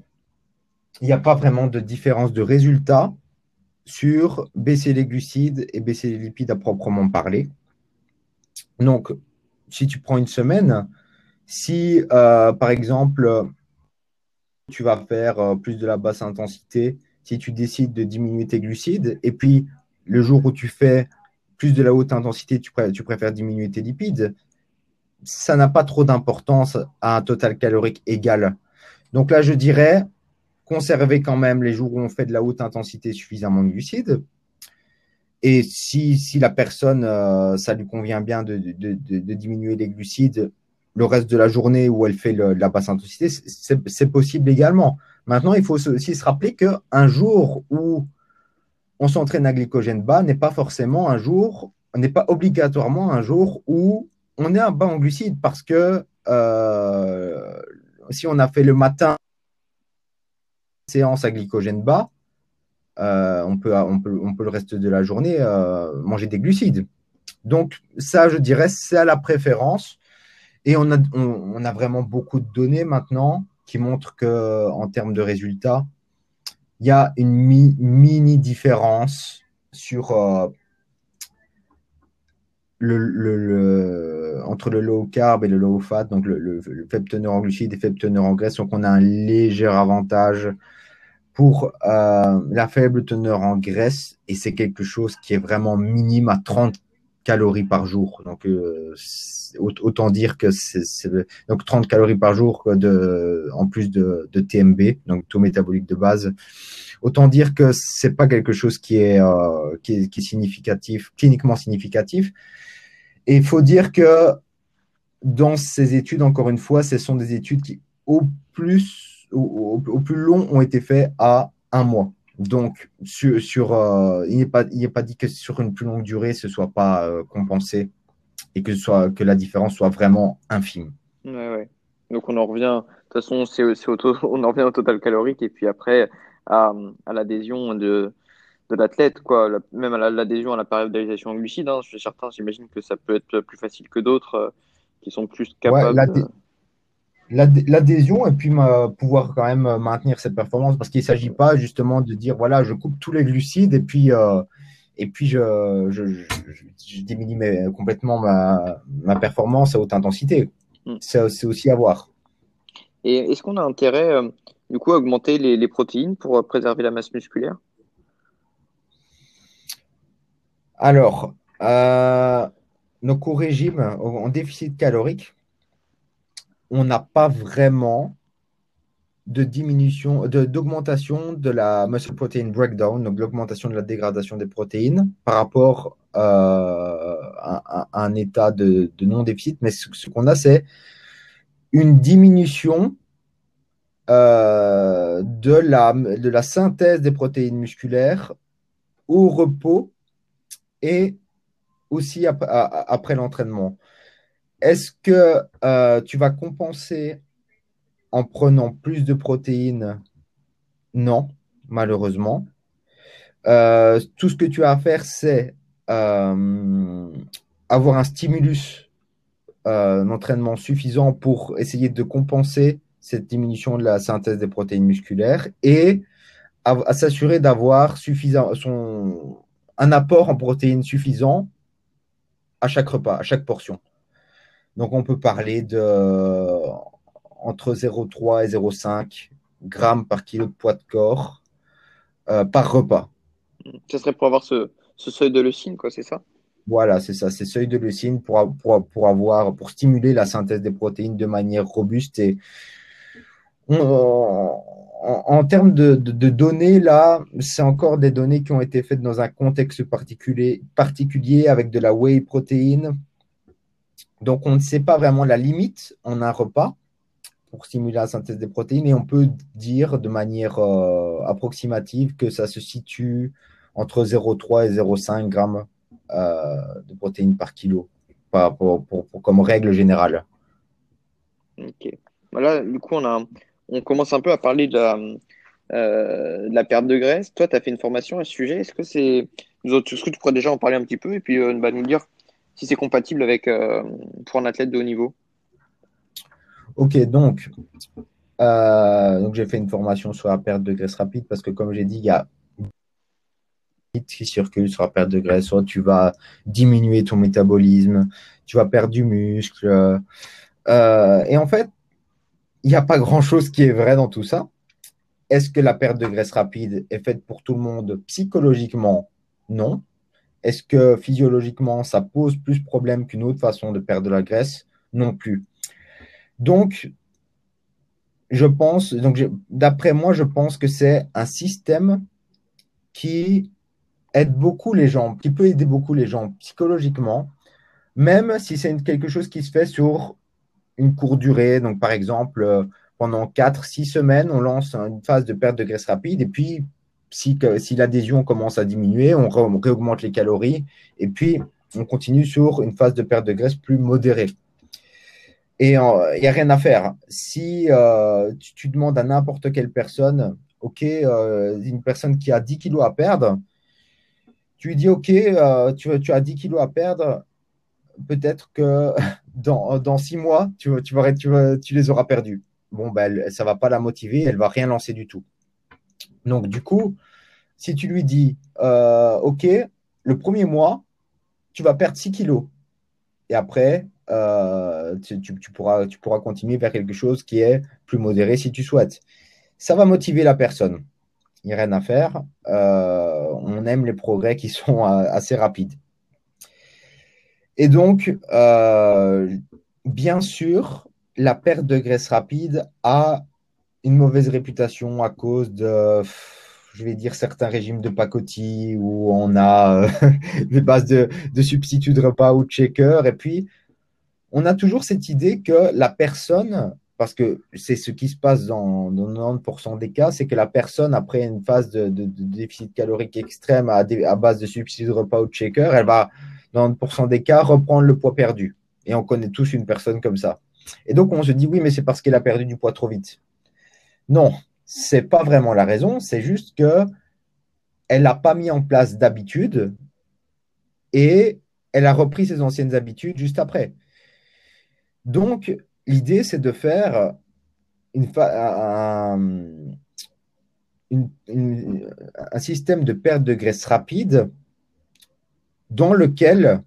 il n'y a pas vraiment de différence de résultat sur baisser les glucides et baisser les lipides à proprement parler. Donc, si tu prends une semaine, si euh, par exemple tu vas faire euh, plus de la basse intensité, si tu décides de diminuer tes glucides, et puis le jour où tu fais plus de la haute intensité, tu, tu préfères diminuer tes lipides, ça n'a pas trop d'importance à un total calorique égal. Donc là, je dirais conserver quand même les jours où on fait de la haute intensité suffisamment de glucides. Et si, si la personne, euh, ça lui convient bien de, de, diminuer les glucides le reste de la journée où elle fait la basse intensité, c'est possible également. Maintenant, il faut aussi se rappeler qu'un jour où on s'entraîne à glycogène bas n'est pas forcément un jour, n'est pas obligatoirement un jour où on est un bas en glucides parce que euh, si on a fait le matin séance à glycogène bas, euh, on, peut, le reste de la journée euh, manger des glucides. Donc ça, je dirais, c'est à la préférence. Et on a, on, a vraiment beaucoup de données maintenant qui montrent que en termes de résultats, il y a une mini différence sur entre le low carb et le low fat, donc le, faible teneur en glucides et faible teneur en graisse, donc on a un léger avantage pour euh, la faible teneur en graisse et c'est quelque chose qui est vraiment minime à 30 calories par jour. Donc euh, autant dire que c'est donc 30 calories par jour de, en plus de, TMB, donc taux métabolique de base. Autant dire que c'est pas quelque chose qui est, euh, qui est, qui est significatif, cliniquement significatif. Et il faut dire que dans ces études, encore une fois, ce sont des études qui, au plus, au, plus long, ont été faites à un mois. Donc, sur, euh, il n'est pas, pas dit que sur une plus longue durée, ce ne soit pas euh, compensé et que, soit, que la différence soit vraiment infime. Ouais, ouais. Donc, on en revient, de toute façon, c'est, on en revient au total calorique et puis après à l'adhésion de, de l'athlète, quoi. même à l'adhésion à la périodisation en glucides. Hein. Certains, j'imagine que ça peut être plus facile que d'autres euh, qui sont plus capables. L'adhésion et puis pouvoir quand même maintenir cette performance parce qu'il ne s'agit pas justement de dire voilà, je coupe tous les glucides et puis, euh, et puis je, je, diminue complètement ma, ma, performance à haute intensité. Mm. C'est aussi à voir. Et est-ce qu'on a intérêt euh, du coup à augmenter les, les protéines pour préserver la masse musculaire? Alors, nos co-régimes en déficit calorique, on n'a pas vraiment de diminution, d'augmentation de, la muscle protein breakdown, donc l'augmentation de la dégradation des protéines par rapport euh, à, un état de, non-déficit. Mais ce, qu'on a, c'est une diminution euh, de la synthèse des protéines musculaires au repos et aussi après, l'entraînement. Est-ce que euh, tu vas compenser en prenant plus de protéines? Non, malheureusement. Euh, tout ce que tu as à faire, c'est euh, avoir un stimulus d'entraînement suffisant pour essayer de compenser cette diminution de la synthèse des protéines musculaires et à s'assurer d'avoir suffisant son, un apport en protéines suffisant à chaque repas, à chaque portion. Donc on peut parler de entre 0,3 et 0,5 grammes par kilo de poids de corps euh, par repas. Ce serait pour avoir ce, seuil de leucine, quoi, c'est ça? Voilà, c'est ça, c'est seuil de leucine pour, pour, pour, avoir, pour stimuler la synthèse des protéines de manière robuste et en, termes de, données, là, c'est encore des données qui ont été faites dans un contexte particulier, avec de la whey protéine. Donc, on ne sait pas vraiment la limite en un repas pour stimuler la synthèse des protéines et on peut dire de manière euh, approximative que ça se situe entre 0,3 et 0,5 grammes euh, de protéines par kilo pour, comme règle générale. Ok. Voilà, du coup, on a on commence un peu à parler de la, euh, perte de graisse. Toi, tu as fait une formation à ce sujet. Est-ce que c'est. Est-ce que tu pourrais déjà en parler un petit peu et puis euh, bah, nous dire si c'est compatible avec euh, pour un athlète de haut niveau? Ok, donc, donc j'ai fait une formation sur la perte de graisse rapide parce que, comme j'ai dit, il y a qui circule sur la perte de graisse, soit tu vas diminuer ton métabolisme, tu vas perdre du muscle. et en fait, il n'y a pas grand-chose qui est vrai dans tout ça. Est-ce que la perte de graisse rapide est faite pour tout le monde? Psychologiquement, non. Est-ce que physiologiquement, ça pose plus de problème qu'une autre façon de perdre de la graisse? Non plus. Donc, je pense, donc d'après moi, je pense que c'est un système qui aide beaucoup les gens, qui peut aider beaucoup les gens psychologiquement, même si c'est quelque chose qui se fait sur une courte durée. Donc, par exemple, euh, pendant 4-6 semaines, on lance une phase de perte de graisse rapide et puis si, si l'adhésion commence à diminuer, on, réaugmente les calories et puis on continue sur une phase de perte de graisse plus modérée. Et il euh, n'y a rien à faire. Si euh, tu, demandes à n'importe quelle personne, OK, une personne qui a 10 kilos à perdre, tu lui dis, OK, tu, tu, as 10 kilos à perdre, peut-être que dans, six mois, tu, tu, tu, tu les auras perdus bon, ben, ça va pas la motiver, elle va rien lancer du tout. Donc, du coup, si tu lui dis, euh, OK, le premier mois, tu vas perdre 6 kilos. Et après, euh, tu, pourras, tu pourras continuer vers quelque chose qui est plus modéré si tu souhaites. Ça va motiver la personne. Il n'y a rien à faire. Euh, on aime les progrès qui sont assez rapides. Et donc, bien sûr, la perte de graisse rapide a une mauvaise réputation à cause de, je vais dire, certains régimes de pacotille où on a euh, des bases de, substituts de repas ou de shaker. Et puis, on a toujours cette idée que la personne, parce que c'est ce qui se passe dans, 90% des cas, c'est que la personne, après une phase de, déficit calorique extrême à, base de substituts de repas ou de shaker, elle va, dans 90% des cas, reprendre le poids perdu. Et on connaît tous une personne comme ça. Et donc, on se dit, oui, mais c'est parce qu'elle a perdu du poids trop vite. Non, c'est pas vraiment la raison. C'est juste que elle n'a pas mis en place d'habitude et elle a repris ses anciennes habitudes juste après. Donc, l'idée, c'est de faire un, système de perte de graisse rapide dans lequel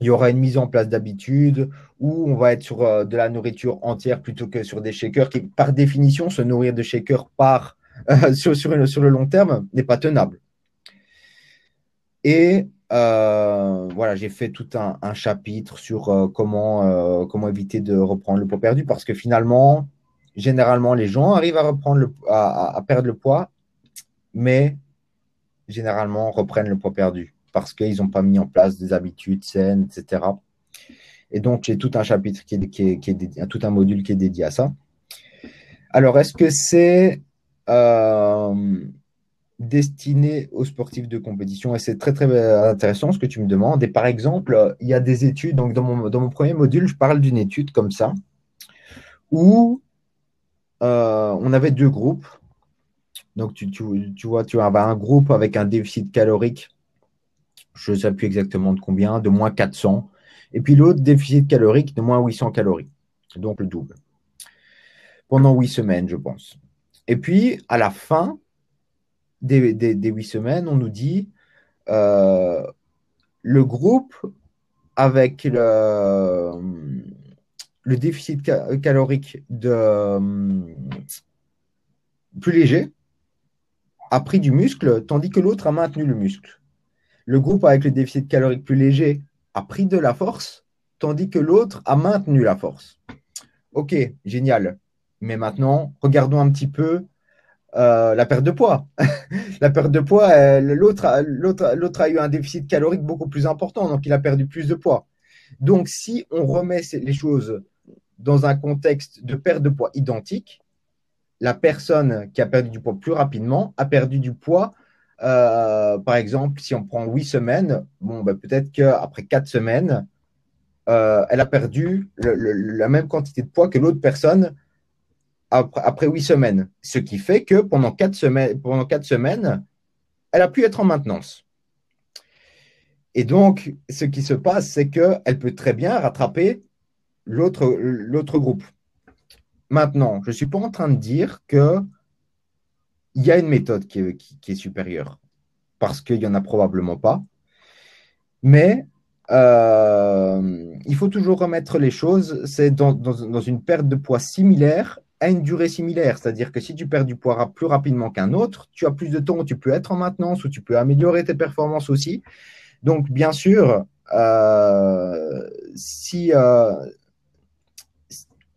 il y aura une mise en place d'habitude où on va être sur euh, de la nourriture entière plutôt que sur des shakers qui, par définition, se nourrir de shakers par, euh, sur, sur, le long terme n'est pas tenable. Et euh, voilà, j'ai fait tout un, chapitre sur comment, comment éviter de reprendre le poids perdu parce que finalement, généralement, les gens arrivent à, reprendre à perdre le poids, mais généralement reprennent le poids perdu parce qu'ils n'ont pas mis en place des habitudes saines, etc. Et donc, j'ai tout un chapitre qui est, tout un module qui est dédié à ça. Alors, est-ce que c'est euh, destiné aux sportifs de compétition Et c'est très, très intéressant ce que tu me demandes. Et par exemple, il y a des études, donc dans mon, premier module, je parle d'une étude comme ça, où euh, on avait deux groupes. Donc, tu, tu, tu vois, tu avais un groupe avec un déficit calorique je ne sais plus exactement de combien, de moins 400. Et puis l'autre, déficit calorique de moins 800 calories, donc le double. Pendant 8 semaines, je pense. Et puis, à la fin des, 8 semaines, on nous dit euh, le groupe avec le, le déficit calorique de, plus léger a pris du muscle, tandis que l'autre a maintenu le muscle. Le groupe avec le déficit calorique plus léger a pris de la force, tandis que l'autre a maintenu la force. Ok, génial. Mais maintenant, regardons un petit peu euh, la perte de poids. la perte de poids, l'autre a, eu un déficit calorique beaucoup plus important, donc il a perdu plus de poids. Donc, si on remet les choses dans un contexte de perte de poids identique, la personne qui a perdu du poids plus rapidement a perdu du poids euh, par exemple, si on prend huit semaines, ben, peut-être qu'après quatre semaines, euh, elle a perdu la même quantité de poids que l'autre personne après huit semaines. Ce qui fait que pendant quatre semaines, pendant quatre semaines, elle a pu être en maintenance. Et donc, ce qui se passe, c'est qu'elle peut très bien rattraper l'autre groupe. Maintenant, je ne suis pas en train de dire que il y a une méthode qui est, supérieure, parce qu'il n'y en a probablement pas. Mais euh, il faut toujours remettre les choses. C'est dans, une perte de poids similaire, une durée similaire. C'est-à-dire que si tu perds du poids plus rapidement qu'un autre, tu as plus de temps où tu peux être en maintenance, où tu peux améliorer tes performances aussi. Donc, bien sûr, euh, si, euh,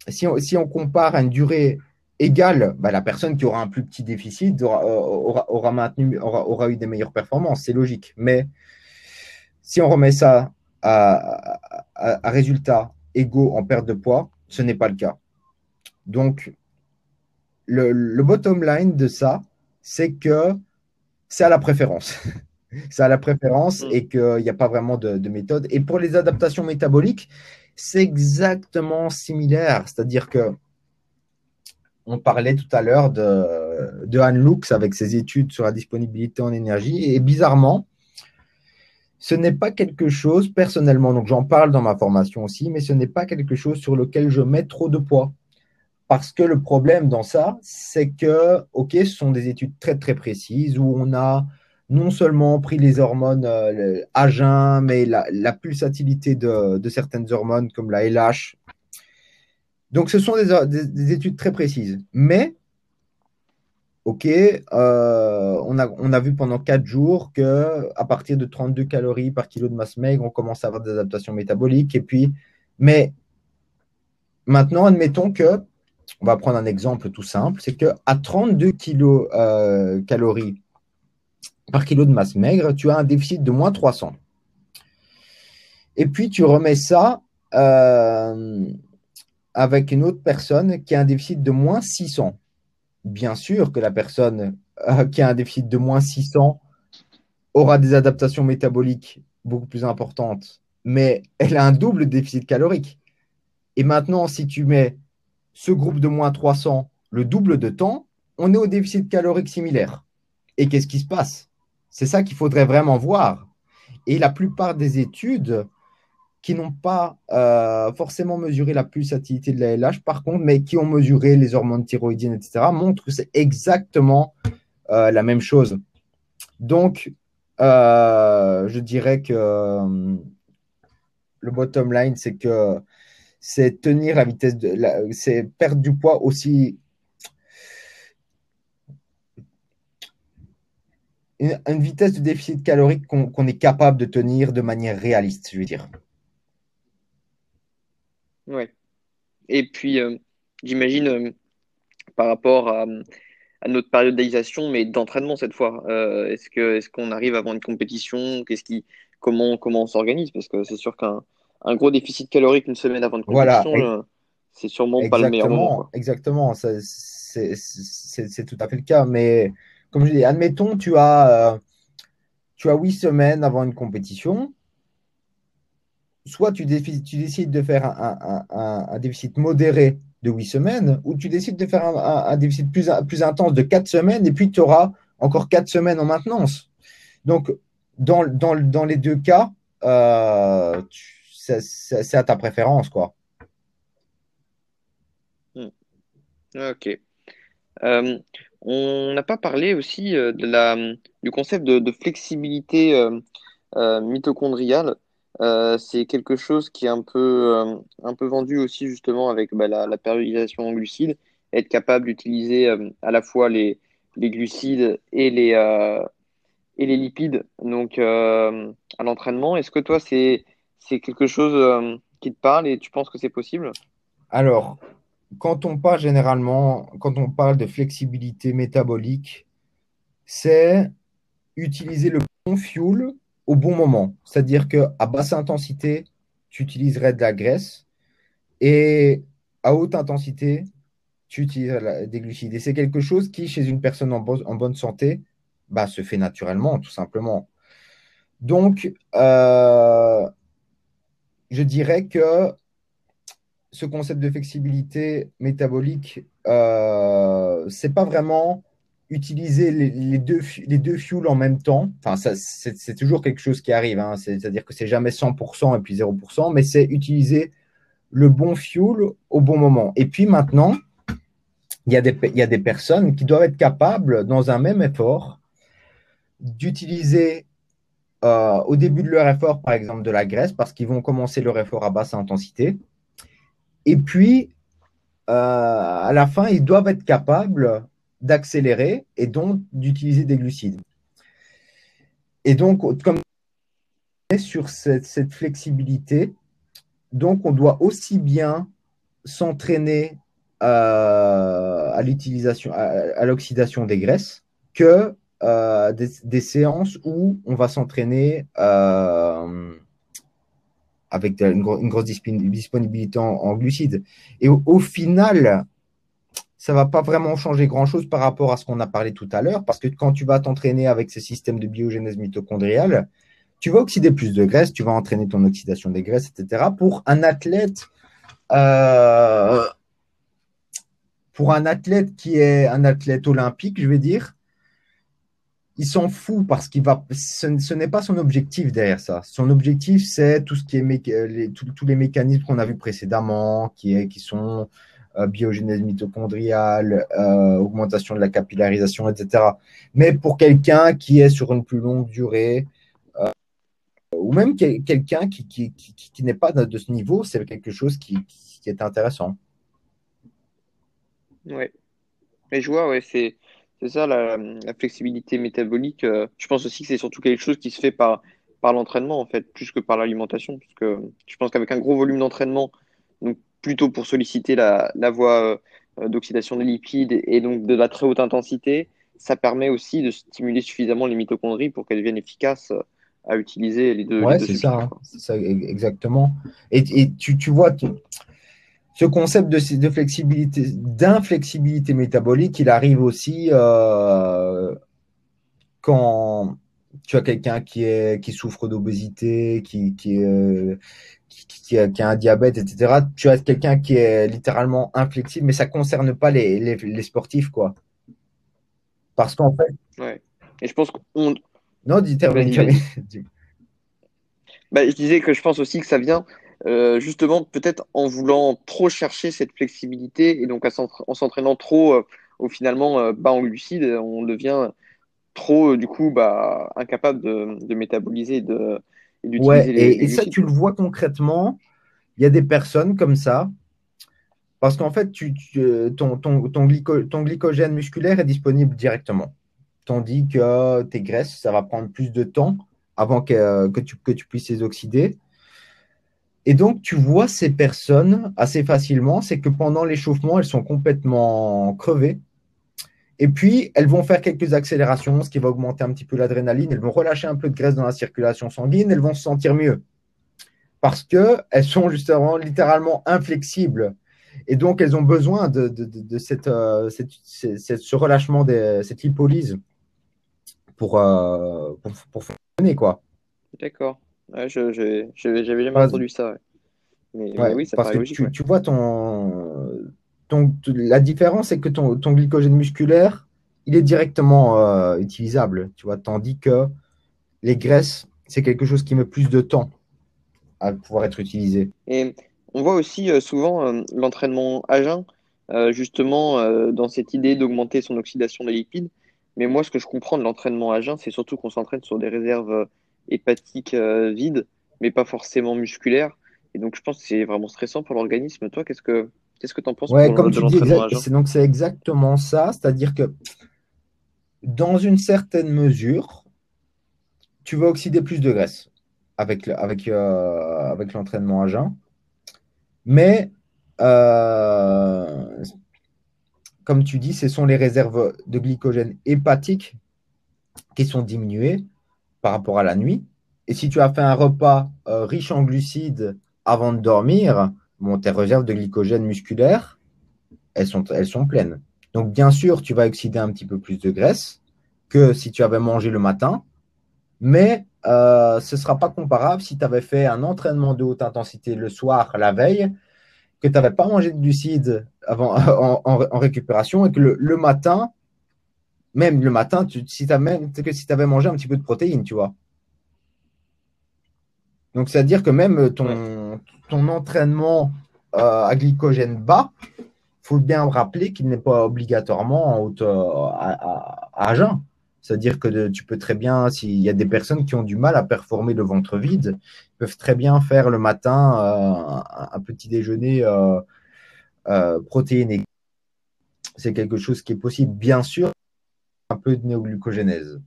si, on, compare une durée égale, bah, la personne qui aura un plus petit déficit aura, aura, maintenu, aura, aura eu des meilleures performances. C'est logique. Mais si on remet ça à, à, à résultats égaux en perte de poids, ce n'est pas le cas. Donc, le, bottom line de ça, c'est que c'est à la préférence. c'est à la préférence mm. et qu'il n'y a pas vraiment de, méthode. Et pour les adaptations métaboliques, c'est exactement similaire. C'est-à-dire que on parlait tout à l'heure de, de Anne Lux avec ses études sur la disponibilité en énergie. Et bizarrement, ce n'est pas quelque chose, personnellement, donc j'en parle dans ma formation aussi, mais ce n'est pas quelque chose sur lequel je mets trop de poids. Parce que le problème dans ça, c'est que, OK, ce sont des études très, très précises où on a non seulement pris les hormones euh, à jeun, mais la, pulsatilité de, certaines hormones comme la LH. Donc, ce sont des études très précises. Mais OK, euh, on, a, on a vu pendant 4 jours que à partir de 32 calories par kilo de masse maigre, on commence à avoir des adaptations métaboliques. Et puis, mais maintenant, admettons que, on va prendre un exemple tout simple, c'est que à 32 kilo, euh, calories par kilo de masse maigre, tu as un déficit de moins 300. Et puis, tu remets ça euh, avec une autre personne qui a un déficit de moins 600 bien sûr que la personne euh, qui a un déficit de moins 600 aura des adaptations métaboliques beaucoup plus importantes, mais elle a un double déficit calorique. Et maintenant, si tu mets ce groupe de moins 300 le double de temps, on est au déficit calorique similaire. Et qu'est-ce qui se passe? C'est ça qu'il faudrait vraiment voir. Et la plupart des études qui n'ont pas euh, forcément mesuré la pulsatilité de la LH, par contre, mais qui ont mesuré les hormones thyroïdiennes, etc., montrent que c'est exactement euh, la même chose. Donc, euh, je dirais que le bottom line, c'est que c'est tenir la vitesse de, c'est perdre du poids aussi. Une, vitesse de déficit calorique qu'on est capable de tenir de manière réaliste, je veux dire. Ouais. Et puis, euh, j'imagine, euh, par rapport à, notre périodisation, mais d'entraînement cette fois, euh, est-ce est-ce qu'on arrive avant une compétition? Qu'est-ce qui, comment, comment on s'organise? Parce que c'est sûr qu'un un gros déficit calorique une semaine avant une compétition, c'est sûrement pas le meilleur moment. exactement, c'est c'est tout à fait le cas. Mais comme je dis, admettons, tu as, tu as huit semaines avant une compétition soit tu, décides de faire un, déficit modéré de 8 semaines, ou tu décides de faire un, déficit plus, plus intense de 4 semaines, et puis tu auras encore 4 semaines en maintenance. Donc, dans, les deux cas, euh, c'est à ta préférence. quoi. Hmm. Ok. Euh, on n'a pas parlé aussi euh, de la, du concept de, flexibilité mitochondriale. Euh, c'est quelque chose qui est un peu, un peu vendu aussi justement avec bah, la, périodisation en glucides, être capable d'utiliser à la fois les, les glucides et les, et les lipides donc, à l'entraînement. Est-ce que toi, c'est, c'est quelque chose qui te parle et tu penses que c'est possible? Alors, quand on parle généralement, quand on parle de flexibilité métabolique, c'est utiliser le bon fuel au bon moment. C'est-à-dire qu'à basse intensité, tu utiliserais de la graisse et à haute intensité, tu utiliserais des glucides. Et c'est quelque chose qui, chez une personne en, bonne santé, bah, se fait naturellement, tout simplement. Donc, euh, je dirais que ce concept de flexibilité métabolique, euh, c'est pas vraiment utiliser les, deux, les deux fuels en même temps, enfin, c'est toujours quelque chose qui arrive, hein. c'est-à-dire que c'est jamais 100% et puis 0%, mais c'est utiliser le bon fuel au bon moment. Et puis maintenant, il y, il y a des personnes qui doivent être capables, dans un même effort, d'utiliser euh, au début de leur effort, par exemple, de la graisse, parce qu'ils vont commencer leur effort à basse intensité. Et puis, à la fin, ils doivent être capables d'accélérer et donc d'utiliser des glucides. Et donc, comme sur cette, flexibilité, donc on doit aussi bien s'entraîner à l'utilisation, à, l'oxydation des graisses que euh, des, séances où on va s'entraîner euh, avec une, grosse disponibilité en, glucides. Et au, final, ça va pas vraiment changer grand-chose par rapport à ce qu'on a parlé tout à l'heure, parce que quand tu vas t'entraîner avec ce système de biogénèse mitochondriale, tu vas oxyder plus de graisse, tu vas entraîner ton oxydation des graisses, etc. Pour un athlète, euh, pour un athlète qui est un athlète olympique, je vais dire, il s'en fout parce qu'il va. Ce, n'est pas son objectif derrière ça. Son objectif, c'est tout ce qui est les, tous les mécanismes qu'on a vus précédemment, qui, sont euh, biogénèse mitochondriale, euh, augmentation de la capillarisation, etc. Mais pour quelqu'un qui est sur une plus longue durée, euh, ou même quelqu'un qui, n'est pas de ce niveau, c'est quelque chose qui, est intéressant. Oui. Mais je vois, ouais, c'est c'est ça, la, flexibilité métabolique. Euh, je pense aussi que c'est surtout quelque chose qui se fait par, par l'entraînement, en fait, plus que par l'alimentation. Parce que je pense qu'avec un gros volume d'entraînement, donc plutôt pour solliciter la, la voie euh, d'oxydation des lipides et, donc de la très haute intensité, ça permet aussi de stimuler suffisamment les mitochondries pour qu'elles deviennent efficaces euh, à utiliser les deux. Ouais, c'est ça, hein. ça, exactement. Et, et tu, tu vois, ce concept de, de flexibilité, d'inflexibilité métabolique, il arrive aussi euh, quand tu as quelqu'un qui, est, qui souffre d'obésité, qui, qui, qui, a, un diabète, etc. Tu as quelqu'un qui est littéralement inflexible, mais ça ne concerne pas les, les, sportifs, quoi. Parce qu'en fait. Ouais. Et je pense qu'on. Non, dis, bah, je disais que je pense aussi que ça vient euh, justement peut-être en voulant trop chercher cette flexibilité et donc en s'entraînant trop euh, au finalement euh, bas en glucides, on devient trop du coup bah, incapable de, métaboliser et de ouais, et, et ça tu le vois concrètement, il y a des personnes comme ça parce qu'en fait tu, ton, ton, ton, glycogène musculaire est disponible directement. Tandis que tes graisses, ça va prendre plus de temps avant que, que, tu, que tu puisses les oxyder. Et donc, tu vois ces personnes assez facilement, c'est que pendant l'échauffement, elles sont complètement crevées. Et puis, elles vont faire quelques accélérations, ce qui va augmenter un petit peu l'adrénaline. Elles vont relâcher un peu de graisse dans la circulation sanguine. Elles vont se sentir mieux. Parce qu'elles sont justement littéralement inflexibles. Et donc, elles ont besoin de, de, cette, euh, ce relâchement, de cette lipolyse pour, euh, pour, pour fonctionner. D'accord. Ouais, je j'avais jamais entendu ça. Mais, oui, ça parce que tu, tu, vois ton, ton, la différence, c'est que ton, ton, glycogène musculaire, il est directement euh, utilisable, tu vois, tandis que les graisses, c'est quelque chose qui met plus de temps à pouvoir être utilisé. Et on voit aussi euh, souvent euh, l'entraînement à jeun, justement dans cette idée d'augmenter son oxydation des lipides. Mais moi, ce que je comprends de l'entraînement à jeun, c'est surtout qu'on s'entraîne sur des réserves hépatique euh, vide, mais pas forcément musculaire. Et donc, je pense que c'est vraiment stressant pour l'organisme. Toi, qu'est-ce que qu'est-ce que tu en penses ouais, comme tu dis, c'est donc c'est exactement ça. C'est-à-dire que dans une certaine mesure, tu vas oxyder plus de graisse avec, avec, euh, avec l'entraînement à jeun. Mais euh, comme tu dis, ce sont les réserves de glycogène hépatique qui sont diminuées par rapport à la nuit. Et si tu as fait un repas euh, riche en glucides avant de dormir, bon, tes réserves de glycogène musculaire, elles sont, pleines. Donc, bien sûr, tu vas oxyder un petit peu plus de graisse que si tu avais mangé le matin, mais euh, ce ne sera pas comparable si tu avais fait un entraînement de haute intensité le soir, la veille, que tu n'avais pas mangé de glucides avant, en, récupération et que le matin, même le matin, tu, si tu même, que si avais mangé un petit peu de protéines, tu vois. Donc, c'est-à-dire que même ton, ton entraînement euh, à glycogène bas, il faut bien rappeler qu'il n'est pas obligatoirement en haute, euh, à, à, jeun. C'est-à-dire que tu peux très bien, s'il y a des personnes qui ont du mal à performer le ventre vide, ils peuvent très bien faire le matin euh, un, petit déjeuner protéines, c'est quelque chose qui est possible, bien sûr, un peu de néoglucogénèse.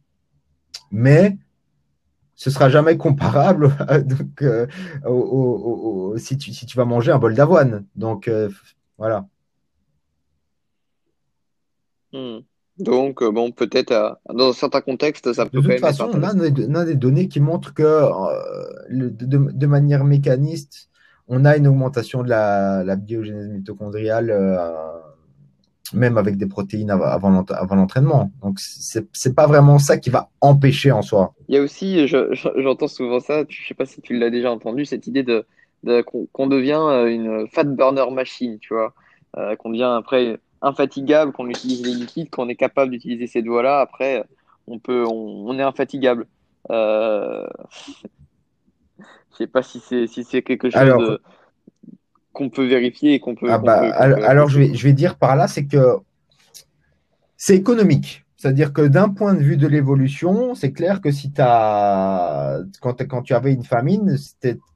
Mais ce sera jamais comparable donc, si, tu, si, tu, vas manger un bol d'avoine. Donc, voilà. Hmm. Donc, euh, bon, peut-être dans certains contextes, ça peut De toute façon, on a, des données qui montrent que euh, de, manière mécaniste, on a une augmentation de la, la biogénèse mitochondriale, euh, même avec des protéines avant, l'entraînement. Donc, ce n'est pas vraiment ça qui va empêcher en soi. Il y a aussi, j'entends souvent ça, je ne sais pas si tu l'as déjà entendu, cette idée de, qu'on devient une fat burner machine, tu vois, qu'on devient après infatigable, qu'on utilise les liquides, qu'on est capable d'utiliser cette voies-là, après, on, peut, on, est infatigable. Euh... Je sais pas si c'est si c'est quelque chose qu'on peut vérifier et qu'on peut. Ah bah, alors, je, vais, je vais dire par là, c'est que c'est économique. C'est-à-dire que d'un point de vue de l'évolution, c'est clair que si as, quand, quand tu avais une famine,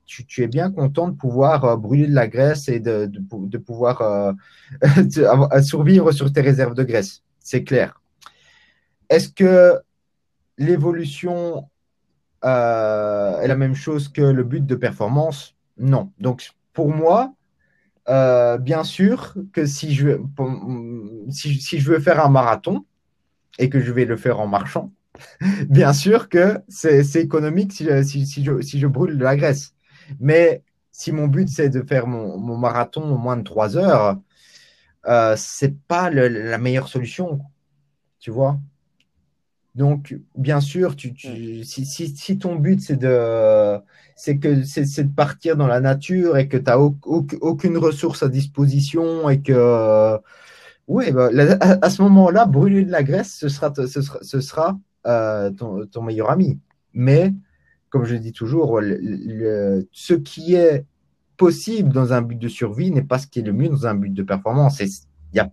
tu, tu, es bien content de pouvoir euh, brûler de la graisse et de, de, pouvoir euh, survivre sur tes réserves de graisse. C'est clair. Est-ce que l'évolution euh, est la même chose que le but de performance? Non. Donc, pour moi, bien sûr que si je, si, je veux faire un marathon, et que je vais le faire en marchant, bien sûr que c'est économique si je, si, je, si je, brûle de la graisse. Mais si mon but c'est de faire mon, mon, marathon en moins de trois heures, euh, c'est pas la meilleure solution, tu vois. Donc, bien sûr, tu, tu, si, si, si, ton but c'est de, c'est que c'est de partir dans la nature et que tu n'as aucune ressource à disposition et que oui, bah, à, ce moment-là, brûler de la graisse, ce sera, ce sera, euh, ton, meilleur ami. Mais, comme je dis toujours, ce qui est possible dans un but de survie n'est pas ce qui est le mieux dans un but de performance. Il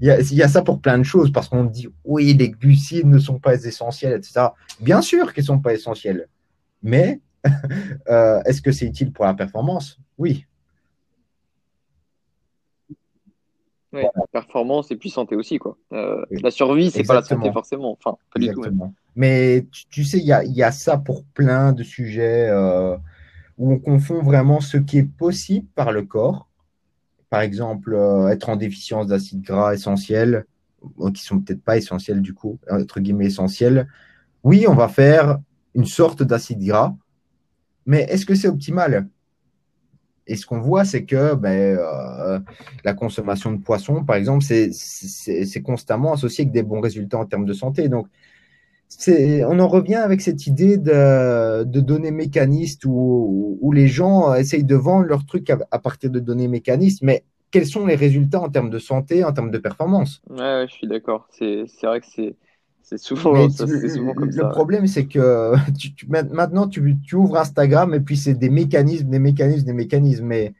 y a, ça pour plein de choses, parce qu'on dit, oui, les glucides ne sont pas essentiels, etc. Bien sûr qu'ils ne sont pas essentiels. Mais, euh, est-ce que c'est utile pour la performance? Oui. performance et puis santé aussi. Quoi. Euh, la survie, c'est pas la santé forcément. Enfin, pas du tout. Mais tu, sais, il y a, y a, ça pour plein de sujets euh, où on confond vraiment ce qui est possible par le corps. Par exemple, euh, être en déficience d'acides gras essentiels, qui sont peut-être pas essentiels du coup, entre guillemets essentiels. Oui, on va faire une sorte d'acide gras, mais est-ce que c'est optimal? Et ce qu'on voit, c'est que ben, euh, la consommation de poissons, par exemple, c'est constamment associé avec des bons résultats en termes de santé. Donc, on en revient avec cette idée de, données mécanistes où, les gens essayent de vendre leurs trucs à, partir de données mécanistes, mais quels sont les résultats en termes de santé, en termes de performance? Ouais, je suis d'accord. C'est vrai que c'est c'est souvent, comme ça. Le problème, c'est que maintenant, tu, ouvres Instagram et puis c'est des mécanismes, des mécanismes, des mécanismes. Mais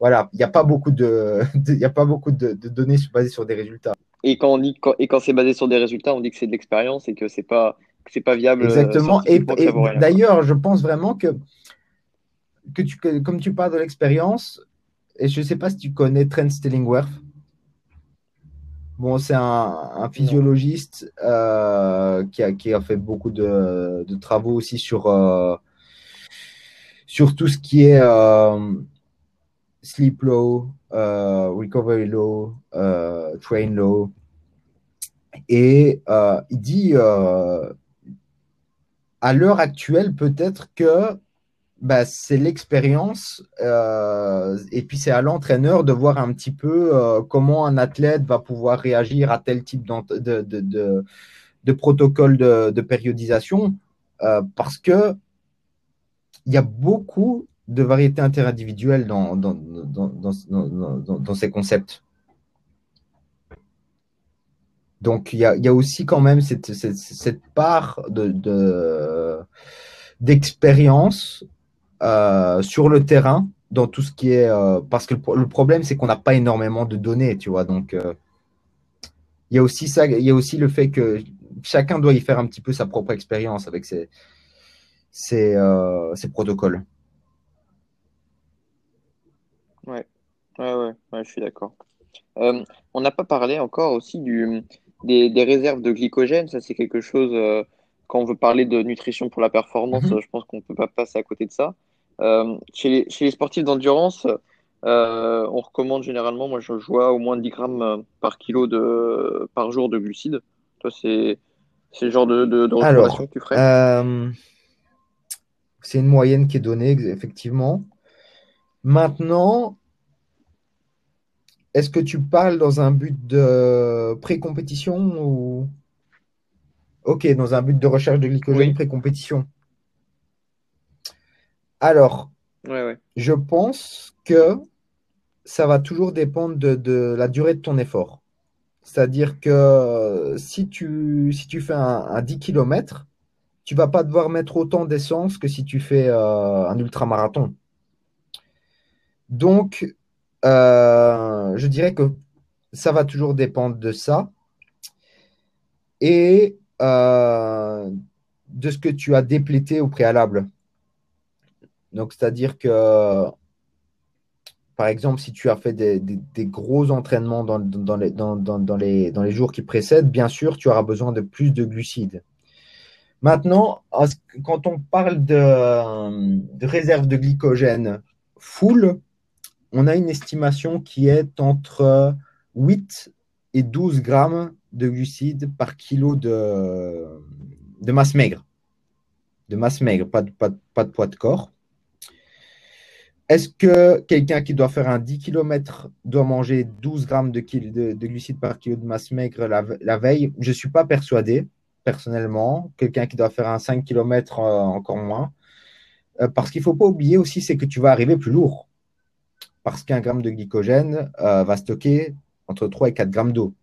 voilà, il n'y a pas beaucoup de, il a pas beaucoup de, données basées sur des résultats. Et quand on dit et quand c'est basé sur des résultats, on dit que c'est de l'expérience et que c'est pas c'est pas viable. Euh, Exactement. Et, d'ailleurs, je pense vraiment que que tu comme tu parles de l'expérience, et je ne sais pas si tu connais Trent Stillingworth. Bon, c'est un, physiologiste euh, qui, a, fait beaucoup de, travaux aussi sur, euh, sur tout ce qui est euh, sleep low, recovery low, train low. Et il dit, à l'heure actuelle, peut-être que bah, c'est l'expérience euh, et puis c'est à l'entraîneur de voir un petit peu euh, comment un athlète va pouvoir réagir à tel type de, protocole de, périodisation euh, parce que il y a beaucoup de variétés interindividuelles dans, ces concepts. Donc il y a, aussi quand même cette, part de d'expérience euh, sur le terrain dans tout ce qui est euh, parce que le, problème c'est qu'on n'a pas énormément de données tu vois donc euh, il y a aussi y a aussi le fait que chacun doit y faire un petit peu sa propre expérience avec ses, ses, protocoles ouais Ouais, ouais, je suis d'accord. Euh, on n'a pas parlé encore aussi du, des, réserves de glycogène. Ça, c'est quelque chose, euh, quand on veut parler de nutrition pour la performance, mhm. je pense qu'on ne peut pas passer à côté de ça. Euh, chez, les, chez les sportifs d'endurance, on recommande généralement, moi je vois au moins 10 grammes par kilo de, par jour de glucides. Toi, c'est le genre de, de, recommandation que tu ferais? C'est une moyenne qui est donnée, effectivement. Maintenant, est-ce que tu parles dans un but de pré-compétition ou? Ok, dans un but de recherche de glycogène pré-compétition. Alors, je pense que ça va toujours dépendre de, la durée de ton effort. C'est-à-dire que si tu, si tu fais un, 10 km, tu vas pas devoir mettre autant d'essence que si tu fais euh, un ultramarathon. Donc, euh, je dirais que ça va toujours dépendre de ça et euh, de ce que tu as déplété au préalable. Donc, c'est-à-dire que, par exemple, si tu as fait des, gros entraînements dans, les, jours qui précèdent, bien sûr, tu auras besoin de plus de glucides. Maintenant, quand on parle de, de réserve de glycogène full, on a une estimation qui est entre 8 et 12 grammes de glucides par kilo de, masse maigre. De masse maigre, pas de, poids de corps. Est-ce que quelqu'un qui doit faire un 10 km doit manger 12 grammes de, de, glucides par kilo de masse maigre la, veille? Je ne suis pas persuadé, personnellement. Quelqu'un qui doit faire un 5 km, euh, encore moins. Euh, parce qu'il ne faut pas oublier aussi, c'est que tu vas arriver plus lourd parce qu'un gramme de glycogène euh, va stocker entre 3 et 4 grammes d'eau.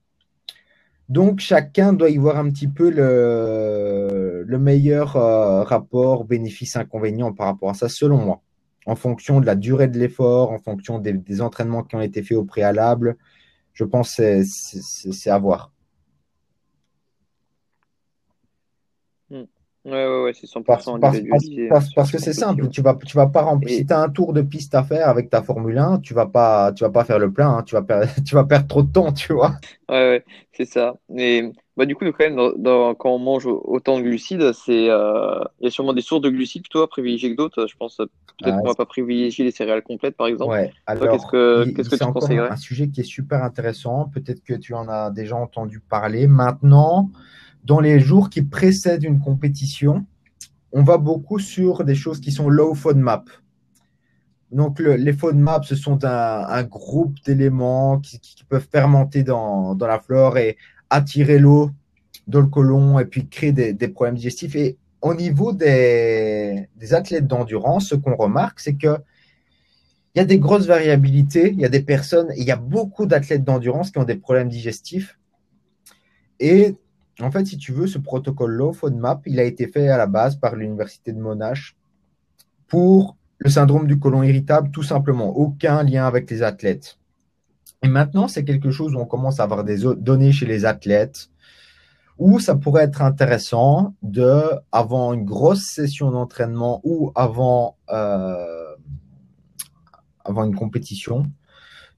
Donc, chacun doit y voir un petit peu le, meilleur euh, rapport bénéfice-inconvénient par rapport à ça, selon moi, en fonction de la durée de l'effort, en fonction des, entraînements qui ont été faits au préalable. Je pense que c'est à voir. Ouais, ouais, ouais, c'est 100% parce, parce, parce, que c'est simple, tu vas, tu vas pas remplir. Si tu as un tour de piste à faire avec ta Formule 1, tu vas pas, tu vas pas faire le plein, hein. tu, vas perdre, tu vas perdre trop de temps, tu vois. Ouais, ouais, c'est ça. Mais bah, du coup, quand même, dans, quand on mange autant de glucides, euh, il y a sûrement des sources de glucides plutôt à privilégier que d'autres. Je pense peut-être qu'on va pas privilégier les céréales complètes, par exemple. Ouais, alors, qu'est-ce que, qu'est-ce que tu conseillerais? un sujet qui est super intéressant. Peut-être que tu en as déjà entendu parler. Maintenant, dans les jours qui précèdent une compétition, on va beaucoup sur des choses qui sont low FODMAP. Donc, les FODMAP, ce sont un, groupe d'éléments qui, peuvent fermenter dans, la flore et attirer l'eau dans le côlon et puis créer des, problèmes digestifs. Et au niveau des, des athlètes d'endurance, ce qu'on remarque, c'est que il y a des grosses variabilités. Il y a des personnes, il y a beaucoup d'athlètes d'endurance qui ont des problèmes digestifs. Et en fait, si tu veux, ce protocole-là, FODMAP, il a été fait à la base par l'université de Monash pour le syndrome du côlon irritable, tout simplement. Aucun lien avec les athlètes. Et maintenant, c'est quelque chose où on commence à avoir des données chez les athlètes, où ça pourrait être intéressant de, avant une grosse session d'entraînement ou avant, euh, avant une compétition,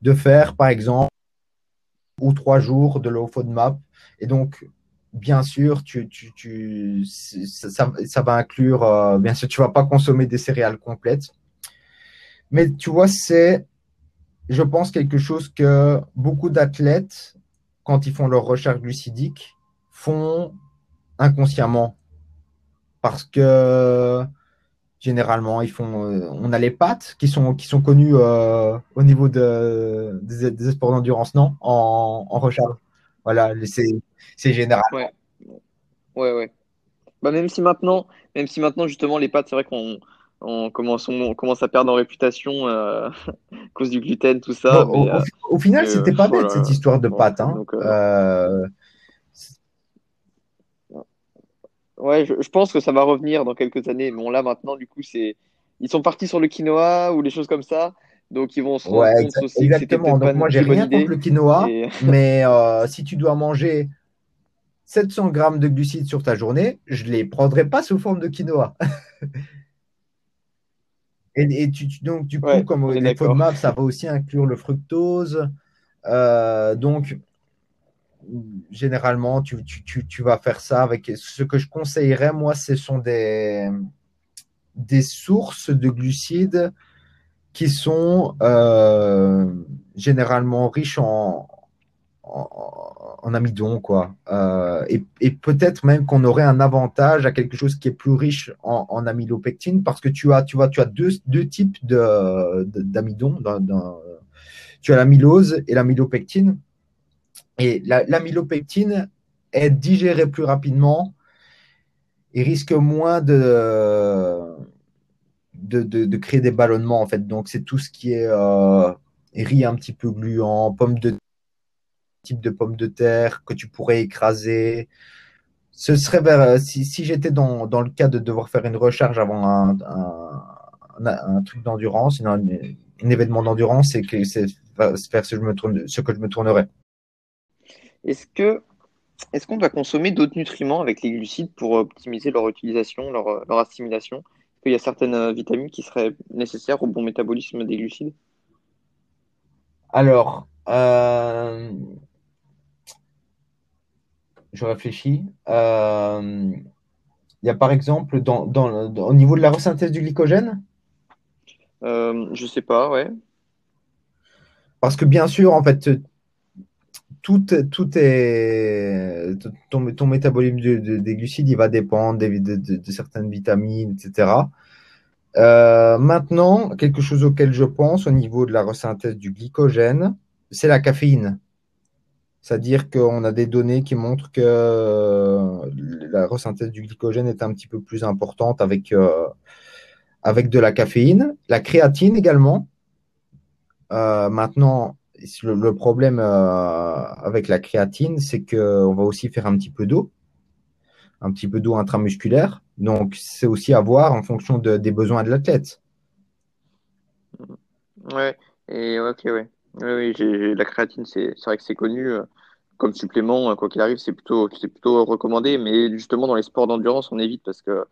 de faire, par exemple, ou trois jours de low FODMAP. Et donc, bien sûr, tu, ça, va inclure, euh, bien sûr, tu vas pas consommer des céréales complètes. Mais tu vois, c'est, je pense, quelque chose que beaucoup d'athlètes, quand ils font leur recherche glucidique, font inconsciemment. Parce que généralement, ils font, euh, on a les pattes qui sont, qui sont connues euh, au niveau de, des, sports d'endurance, non? En, en recharge. Voilà, c'est général. Ouais. ouais, ouais. Bah, même si maintenant, même si maintenant justement les pâtes, c'est vrai qu'on on commence, on commence à perdre en réputation euh, à cause du gluten, tout ça. au, euh, final, c'était pas bête cette histoire de pâtes. Hein. Euh, ouais, je, je, pense que ça va revenir dans quelques années. Mais bon, là maintenant, du coup, c'est ils sont partis sur le quinoa ou les choses comme ça. Donc, ils vont se rendre compte aussi exactement. Donc, moi, j'ai rien contre le quinoa, mais euh, si tu dois manger 700 grammes de glucides sur ta journée, je ne les prendrai pas sous forme de quinoa. Et, donc, du coup, comme les FODMAP, ça va aussi inclure le fructose. Euh, donc, généralement, tu, vas faire ça avec. Ce que je conseillerais, moi, ce sont des, des sources de glucides qui sont euh, généralement riches en, en, amidon, quoi. Euh, et, peut-être même qu'on aurait un avantage à quelque chose qui est plus riche en, amylopectine parce que tu as, tu vois, tu as deux, deux types d'amidon. tu as l'amylose et l'amylopectine. Et l'amylopectine est digérée plus rapidement et risque moins de, de, créer des ballonnements, en fait. Donc, c'est tout ce qui est euh, riz un petit peu gluant, pommes de type de pommes de terre que tu pourrais écraser. Ce serait vers, si, si j'étais dans, dans, le cas de devoir faire une recharge avant un, un, truc d'endurance, un, événement d'endurance, c'est que c'est faire ce, je me tourne, ce que je me tournerais. Est-ce que est-ce qu'on doit consommer d'autres nutriments avec les glucides pour optimiser leur utilisation, leur, leur assimilation? Est-ce qu'il y a certaines vitamines qui seraient nécessaires au bon métabolisme des glucides? Alors, euh, je réfléchis. Euh, il y a par exemple, dans, au niveau de la resynthèse du glycogène? Euh, Je sais pas, ouais. Parce que bien sûr, en fait, tout, tout est. Ton, ton métabolisme des glucides, il va dépendre de, certaines vitamines, etc. Euh, maintenant, quelque chose auquel je pense au niveau de la resynthèse du glycogène, c'est la caféine. C'est-à-dire qu'on a des données qui montrent que euh, la resynthèse du glycogène est un petit peu plus importante avec, euh, avec de la caféine. La créatine également. Euh, maintenant, le, problème avec la créatine, c'est qu'on va aussi faire un petit peu d'eau, un petit peu d'eau intramusculaire. Donc, c'est aussi à voir en fonction des besoins de l'athlète. Ouais, et ok, ouais. Oui, oui la créatine, c'est vrai que c'est connu euh, comme supplément, euh, quoi qu'il arrive, c'est plutôt, plutôt recommandé, mais justement dans les sports d'endurance, on évite parce que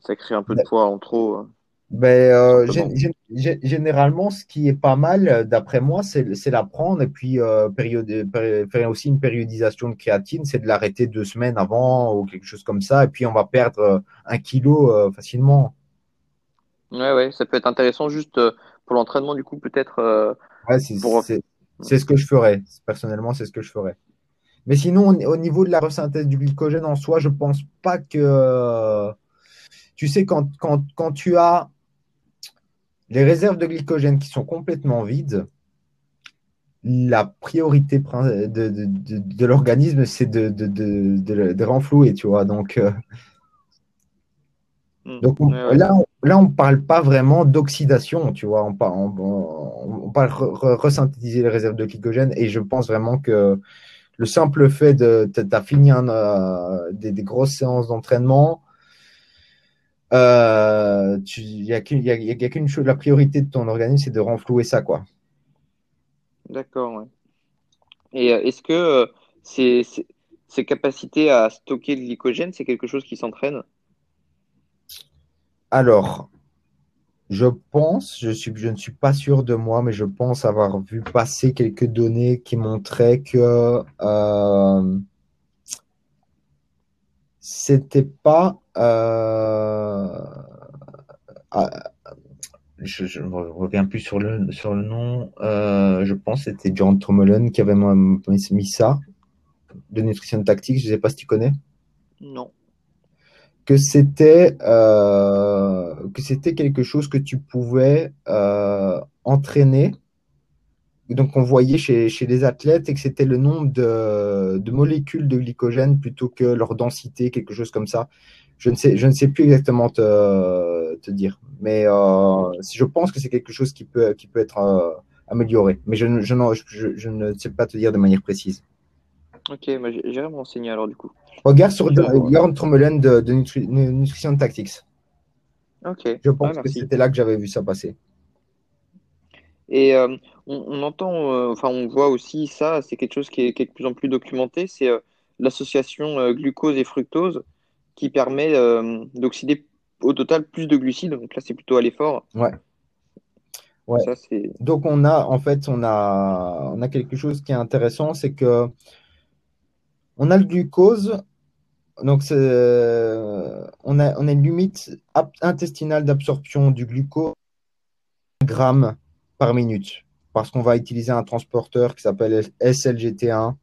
ça crée un peu de poids en trop. Euh, ben, généralement, ce qui est pas mal, d'après moi, c'est la prendre et puis faire aussi une périodisation de créatine, c'est de l'arrêter deux semaines avant ou quelque chose comme ça, et puis on va perdre un kilo facilement. Ouais, ouais, ça peut être intéressant juste pour l'entraînement, du coup, peut-être c'est ce que je ferais. Personnellement, c'est ce que je ferais. Mais sinon, au niveau de la resynthèse du glycogène en soi, je ne pense pas que. Tu sais, quand, quand, tu as les réserves de glycogène qui sont complètement vides, la priorité de, de, l'organisme, c'est de, de, renflouer, tu vois. Donc, euh, hmm. donc là, là, on ne parle pas vraiment d'oxydation, tu vois. On, parle, on, resynthétiser les réserves de glycogène et je pense vraiment que le simple fait de tu fini euh, des, grosses séances d'entraînement, euh, chose, la priorité de ton organisme, c'est de renflouer ça, quoi. D'accord. Et euh, est-ce que ces, ces capacités à stocker le glycogène, c'est quelque chose qui s'entraîne? Alors, je pense, je, ne suis pas sûr de moi, mais je pense avoir vu passer quelques données qui montraient que euh, c'était pas. Euh, ah, je ne reviens plus sur le, sur le nom. Euh, je pense que c'était John Trommelin qui avait mis ça de nutrition tactique. Je ne sais pas si tu connais. Non que c'était euh, que c'était quelque chose que tu pouvais euh, entraîner. donc on voyait chez, chez, les athlètes et que c'était le nombre de, de, molécules de glycogène plutôt que leur densité, quelque chose comme ça. Je ne sais, je ne sais plus exactement te, te dire, mais euh, je pense que c'est quelque chose qui peut, qui peut être amélioré. Mais je, je, je ne sais pas te dire de manière précise. Ok, j'irai me renseigner alors du coup. Regarde sur Jörn Trommelen de, de Nutrition Tactics. Ok. Je pense que c'était là que j'avais vu ça passer. Et euh, on, entend, euh, enfin on voit aussi ça, c'est quelque chose qui est, de plus en plus documenté, c'est euh, l'association glucose et fructose qui permet d'oxyder au total plus de glucides. Donc là, c'est plutôt à l'effort. Ouais. Donc on a en fait on a on a quelque chose qui est intéressant, c'est que on a le glucose. Donc on a on a une limite intestinale d'absorption du glucose grammes par minute parce qu'on va utiliser un transporteur qui s'appelle SLGT1.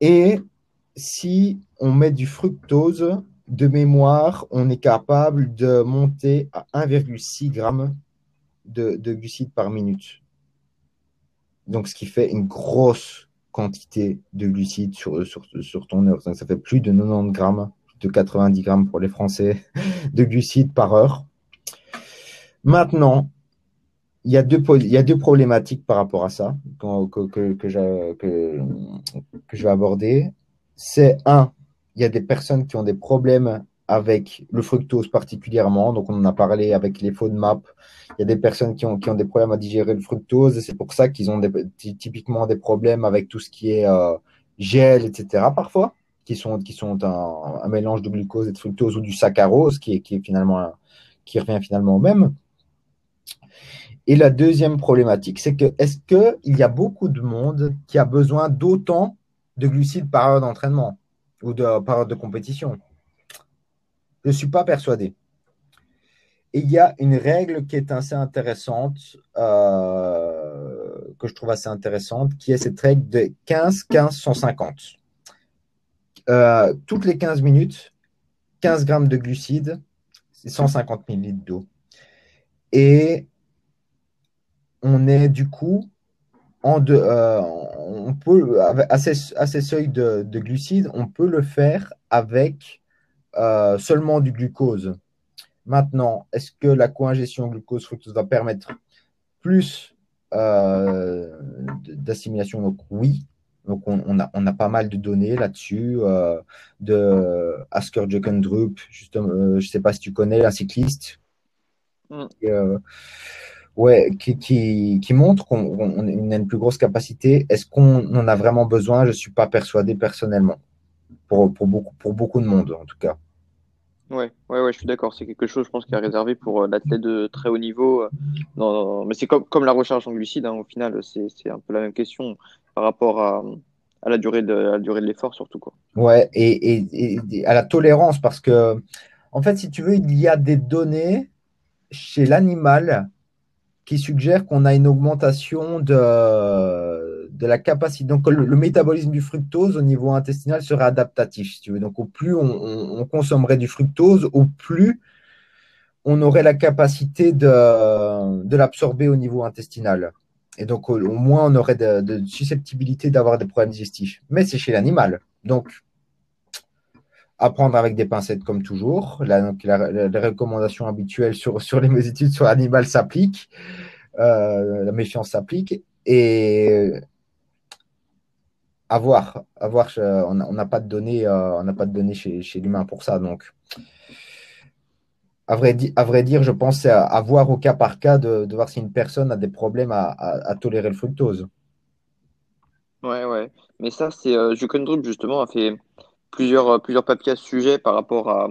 Et si on met du fructose, de mémoire, on est capable de monter à 1,6 g de, de, glucides par minute. Donc, ce qui fait une grosse quantité de glucides sur, sur, ton heure. ça fait plus de 90 grammes, de 90 grammes pour les Français, de glucides par heure. Maintenant, il y, a deux, il y a deux problématiques par rapport à ça que, que, que, que je vais aborder. C'est un, il y a des personnes qui ont des problèmes avec le fructose particulièrement. Donc, on en a parlé avec les FODMAP. Il y a des personnes qui ont, qui ont des problèmes à digérer le fructose. C'est pour ça qu'ils ont des, typiquement des problèmes avec tout ce qui est euh, gel, etc. parfois, qui sont, qui sont un, un, mélange de glucose et de fructose ou du saccharose, qui, est, qui, est finalement, qui revient finalement au même. Et la deuxième problématique, c'est que est-ce qu'il y a beaucoup de monde qui a besoin d'autant de glucides par heure d'entraînement ou de, par heure de compétition? Suis pas persuadé. Et il y a une règle qui est assez intéressante, euh, que je trouve assez intéressante, qui est cette règle de 15-15-150. Euh, toutes les 15 minutes, 15 grammes de glucides, c'est 150 millilitres d'eau. Et on est du coup en de, euh, on peut à ces, seuils de, glucides, on peut le faire avec euh, seulement du glucose. Maintenant, est-ce que la co-ingestion glucose-fructose va permettre plus euh, d'assimilation? Donc oui. Donc on, a, on, a, pas mal de données là-dessus, de Asker Drup, justement, je ne sais pas si tu connais, un cycliste. Mm ouais, qui, qui, qui montre qu'on a une plus grosse capacité. Est-ce qu'on en a vraiment besoin? Je ne suis pas persuadé personnellement, pour, pour, beaucoup, pour beaucoup de monde en tout cas. Ouais, ouais, ouais, je suis d'accord. C'est quelque chose, je pense, qui est réservé pour euh, l'athlète de très haut niveau. Euh, mais c'est comme, comme la recharge en glucides, hein, au final, c'est un peu la même question par rapport à, à la durée de, la durée de l'effort, surtout. Quoi. Ouais, et, et, à la tolérance, parce que, en fait, si tu veux, il y a des données chez l'animal qui suggère qu'on a une augmentation de, de la capacité. Donc, le, métabolisme du fructose au niveau intestinal serait adaptatif, si tu veux. Donc, au plus on, consommerait du fructose, au plus on aurait la capacité de, de l'absorber au niveau intestinal. Et donc, au, moins, on aurait de, susceptibilité d'avoir des problèmes digestifs. Mais c'est chez l'animal. Donc, à prendre avec des pincettes comme toujours. Donc, les recommandations habituelles sur, sur les études sur l'animal s'appliquent. Euh, la méfiance s'applique. Et à voir, on n'a pas de données, euh, on n'a pas de données chez, l'humain pour ça. Donc, à vrai, à vrai dire, je pense à, à, voir au cas par cas de, voir si une personne a des problèmes à, tolérer le fructose. Ouais, ouais. Mais ça, c'est. Euh, justement, a fait plusieurs, euh, plusieurs papiers à ce sujet par rapport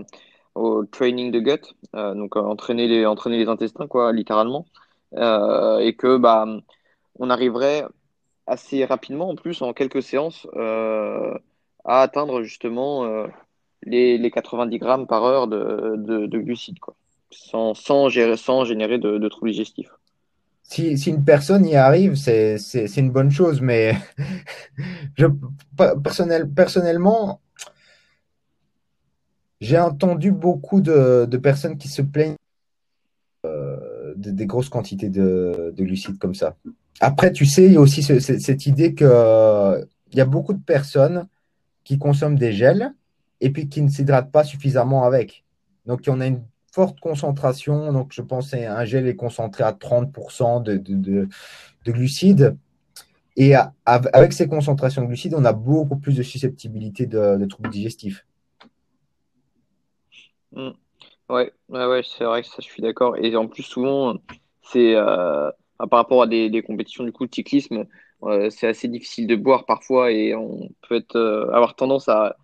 au training de gut, euh, donc entraîner, les, entraîner les intestins, quoi, littéralement. et que bah, on arriverait assez rapidement, en plus, en quelques séances, à atteindre justement les, les 90 grammes par heure de, de, glucides, quoi, sans, sans, gérer, sans générer de, de troubles digestifs. Si, si, une personne y arrive, c'est une bonne chose, mais je, personnel, personnellement, j'ai entendu beaucoup de, personnes qui se plaignent euh, des grosses quantités de, glucides comme ça. Après, tu sais, il y a aussi cette idée qu'il y a beaucoup de personnes qui consomment des gels et puis qui ne s'hydratent pas suffisamment avec. Donc, on a une forte concentration. Donc, je pense qu'un gel est concentré à 30% de, de, glucides. Et avec ces concentrations de glucides, on a beaucoup plus de susceptibilité de troubles digestifs. Mm. Ouais, ouais, ouais, c'est vrai que ça, je suis d'accord. Et en plus, souvent, c'est euh, par rapport à des, compétitions du coup de cyclisme, euh, c'est assez difficile de boire parfois et on peut être, euh, avoir tendance à,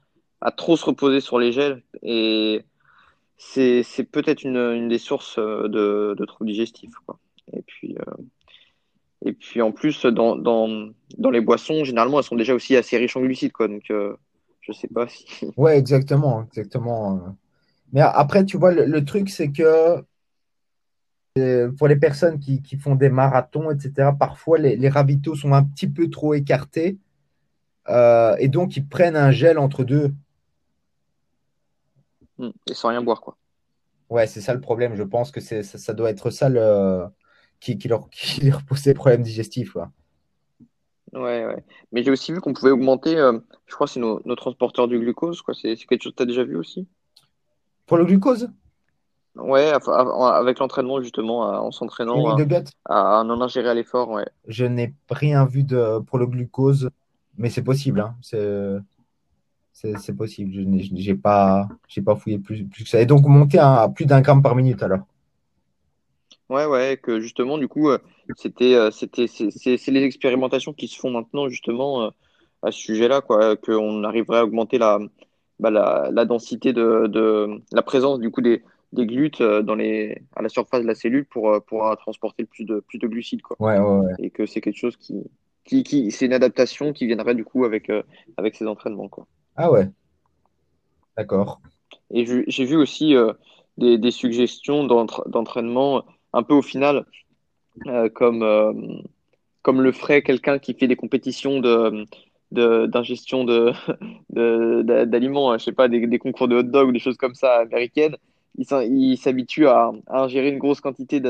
trop se reposer sur les gels. Et c'est, peut-être une, des sources de, troubles digestifs. Quoi. Et puis, puis en plus, dans, dans, dans, les boissons, généralement, elles sont déjà aussi assez riches en glucides. Quoi, donc, euh, je sais pas si. Ouais, exactement. exactement. Mais après, tu vois, le, truc, c'est que euh, pour les personnes qui, qui, font des marathons, etc., parfois les, les, ravitaux sont un petit peu trop écartés. Euh, et donc, ils prennent un gel entre deux. Hmm, et sans rien boire, quoi. Ouais, c'est ça le problème. Je pense que ça, ça doit être ça le, qui, leur, qui leur pose des problèmes digestifs. Quoi. Ouais, ouais. Mais j'ai aussi vu qu'on pouvait augmenter, euh, je crois, c'est nos, nos, transporteurs du glucose. Quoi. C'est, quelque chose que tu as déjà vu aussi? Pour le glucose? Ouais, avec l'entraînement, justement, en s'entraînant à, à, en ingérer à l'effort. Ouais. Je n'ai rien vu de, pour le glucose, mais c'est possible. Hein. C'est, possible. Je n'ai pas, pas fouillé plus, plus que ça. Et donc, monter à plus d'un gramme par minute alors? Ouais, ouais, que justement, du coup, euh, c'était, euh, c'était, c'est les expérimentations qui se font maintenant, justement, euh, à ce sujet-là, quoi, qu'on arriverait à augmenter la, bah, la, la, densité de, de, la présence, du coup, des, des glutes dans les, à la surface de la cellule pour, pour transporter le plus de, plus de glucides, quoi. Ouais, ouais, ouais. Et que c'est quelque chose qui, qui, qui c'est une adaptation qui viendrait, du coup, avec, avec ces entraînements, quoi. Ah ouais. D'accord. Et j'ai vu aussi des, des suggestions d'entraînement un peu au final euh, comme, euh, comme le ferait quelqu'un qui fait des compétitions de d'ingestion de, d'aliments, de, je sais pas, des, des, concours de hot dog ou des choses comme ça américaines, il s'habitue à, à, ingérer une grosse quantité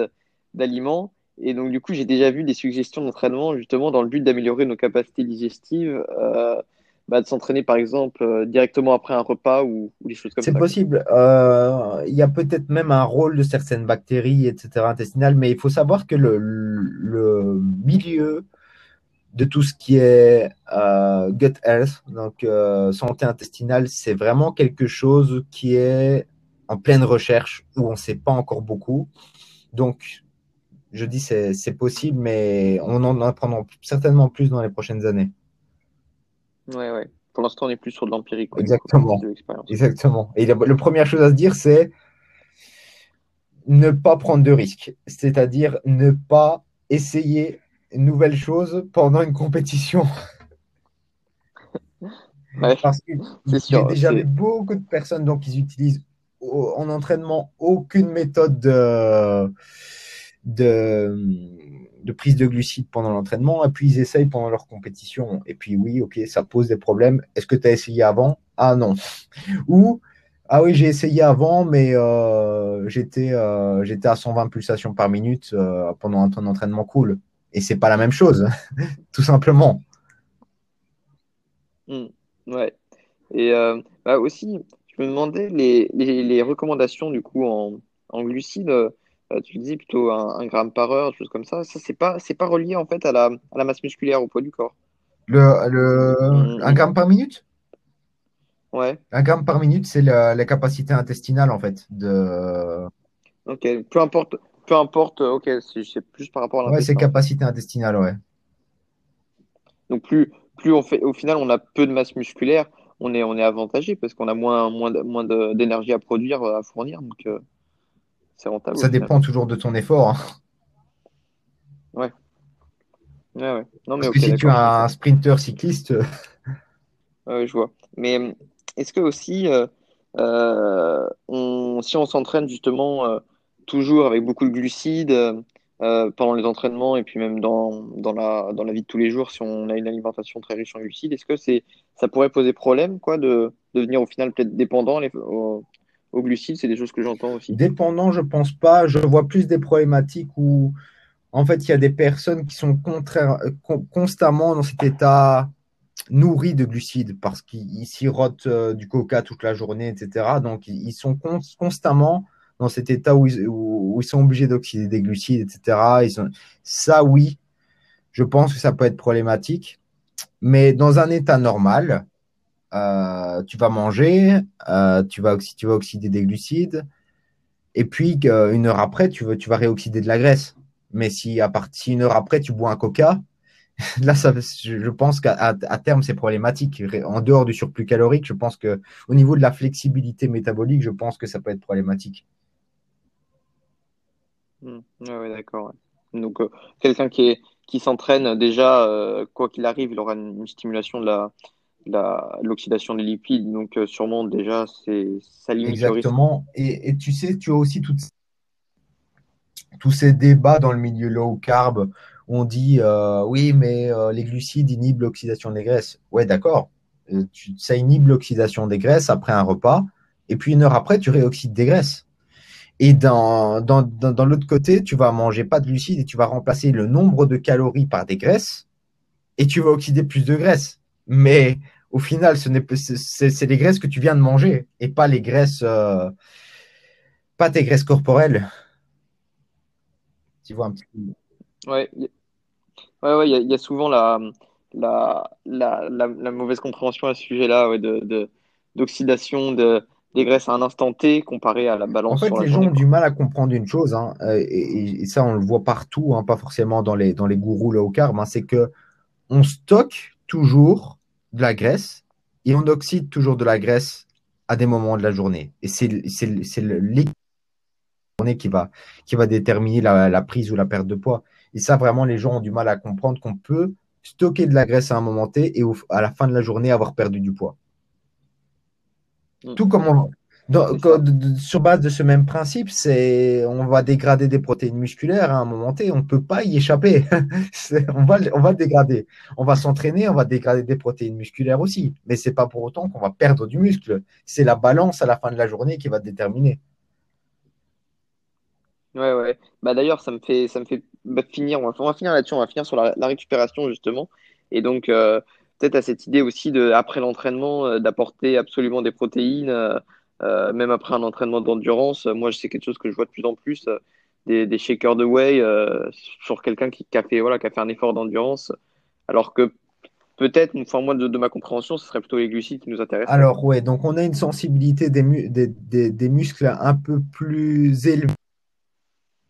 d'aliments. Et donc, du coup, j'ai déjà vu des suggestions d'entraînement justement dans le but d'améliorer nos capacités digestives. Euh, bah, de s'entraîner par exemple euh, directement après un repas ou, des choses comme ça. C'est possible. Euh, il y a peut-être même un rôle de certaines bactéries, etc., intestinales, mais il faut savoir que le, le milieu de tout ce qui est gut health, donc santé intestinale, c'est vraiment quelque chose qui est en pleine recherche où on ne sait pas encore beaucoup. Donc, je dis c'est possible, mais on en apprendra certainement plus dans les prochaines années. Ouais, ouais. Pour l'instant, on est plus sur de l'empirique. Exactement. Exactement. Et la, première chose à se dire, c'est ne pas prendre de risques. C'est-à-dire ne pas essayer une nouvelle chose pendant une compétition. Parce que j'ai déjà beaucoup de personnes donc ils utilisent en entraînement aucune méthode de, prise de glucides pendant l'entraînement, et puis ils essayent pendant leur compétition. Et puis oui, ok, ça pose des problèmes. Est-ce que tu as essayé avant? Ah non. Ou ah oui, j'ai essayé avant, mais euh, j'étais euh, à 120 pulsations par minute euh, pendant un temps d'entraînement cool. Et c'est pas la même chose, tout simplement. Hmm, ouais. Et bah aussi, me demandais les, les, recommandations du coup en, en glucides euh, tu dis plutôt un, gramme par heure, choses comme ça. Ça, c'est pas, c'est pas relié en fait à la, à la, masse musculaire, au poids du corps. Le, le, mm. Un gramme par minute? Ouais. Un gramme par minute, c'est la, la, capacité intestinale en fait. De... Ok, peu importe, peu importe, ok, c'est plus par rapport à. Ouais, c'est capacité intestinale, ouais. Donc plus, plus on fait, au final on a peu de masse musculaire, on est, on est avantagé parce qu'on a moins, moins, moins d'énergie à produire, à fournir. Donc, euh, ça dépend toujours de ton effort. Hein. Ouais. ouais, ouais. Non, mais Parce que si tu es un sprinter cycliste. Euh, je vois. Mais est-ce que aussi, euh, euh, on, si on s'entraîne justement toujours avec beaucoup de glucides pendant les entraînements et puis même dans, dans, la, dans la vie de tous les jours, si on a une alimentation très riche en glucides, est-ce que c'est, ça pourrait poser problème quoi, de, devenir au final peut-être dépendant aux glucides C'est des choses que j'entends aussi. Dépendant, je pense pas. Je vois plus des problématiques où, en fait, il y a des personnes qui sont contraires, constamment dans cet état nourri de glucides parce qu'ils sirotent euh, du coca toute la journée, etc. Donc, ils sont constamment dans cet état où ils, sont obligés d'oxyder des glucides, etc. Ça, oui, je pense que ça peut être problématique. Mais dans un état normal, euh, tu vas manger, euh, tu, vas oxyder des glucides, et puis euh, une heure après, tu, vas réoxyder de la graisse. Mais si à partir une heure après, tu bois un coca, là, je pense qu'à terme, c'est problématique. En dehors du surplus calorique, je pense que au niveau de la flexibilité métabolique, je pense que ça peut être problématique. Mmh. oui, d'accord. Donc, quelqu'un qui est, qui s'entraîne déjà, quoi qu'il arrive, il aura une, stimulation de la, l'oxydation des lipides. Donc, sûrement, déjà, c'est ça limite Exactement. Et, tu sais, tu as aussi tous ces débats dans le milieu low carb on dit oui, mais les glucides inhibent l'oxydation des graisses. Ouais, d'accord. ça inhibe l'oxydation des graisses après un repas. Et puis, une heure après, tu réoxydes des graisses. Et dans, dans, dans, l'autre côté, tu vas manger pas de glucides et tu vas remplacer le nombre de calories par des graisses et tu vas oxyder plus de graisses. Mais au final, ce n'est c'est, les graisses que tu viens de manger et pas les graisses, euh, pas tes graisses corporelles. Tu vois un petit peu. Ouais, ouais, ouais, il y, a souvent la, la, la, la, mauvaise compréhension à ce sujet-là, ouais, de, d'oxydation de, des graisses à un instant T comparé à la balance. En fait, les gens ont du mal à comprendre une chose, hein, euh, et, ça on le voit partout, hein, pas forcément dans les, dans les gourous low carb, hein, c'est que on stocke toujours de la graisse et on oxyde toujours de la graisse à des moments de la journée. Et c'est le journée qui va, qui va déterminer la, la, prise ou la perte de poids. Et ça, vraiment, les gens ont du mal à comprendre qu'on peut stocker de la graisse à un moment T et à la fin de la journée avoir perdu du poids. Mm. Tout comme on, sur base de ce même principe, c'est on va dégrader des protéines musculaires à un moment T, on ne peut pas y échapper. on, va, on va dégrader. On va s'entraîner, on va dégrader des protéines musculaires aussi. Mais ce n'est pas pour autant qu'on va perdre du muscle. C'est la balance à la fin de la journée qui va déterminer. Ouais, ouais. Bah, D'ailleurs, ça me fait, ça me fait bah, finir. On va, finir là-dessus, on va finir sur la, récupération justement. Et donc, euh, peut-être à cette idée aussi de, après l'entraînement, euh, d'apporter absolument des protéines, euh, euh, même après un entraînement d'endurance. Moi, c'est quelque chose que je vois de plus en plus, des, shakers de whey sur quelqu'un qui, a fait, voilà, qui a fait un effort d'endurance, alors que peut-être, enfin, moi, de, ma compréhension, ce serait plutôt les glucides qui nous intéressent. Alors, ouais, donc on a une sensibilité des, des, des, des muscles un peu plus élevée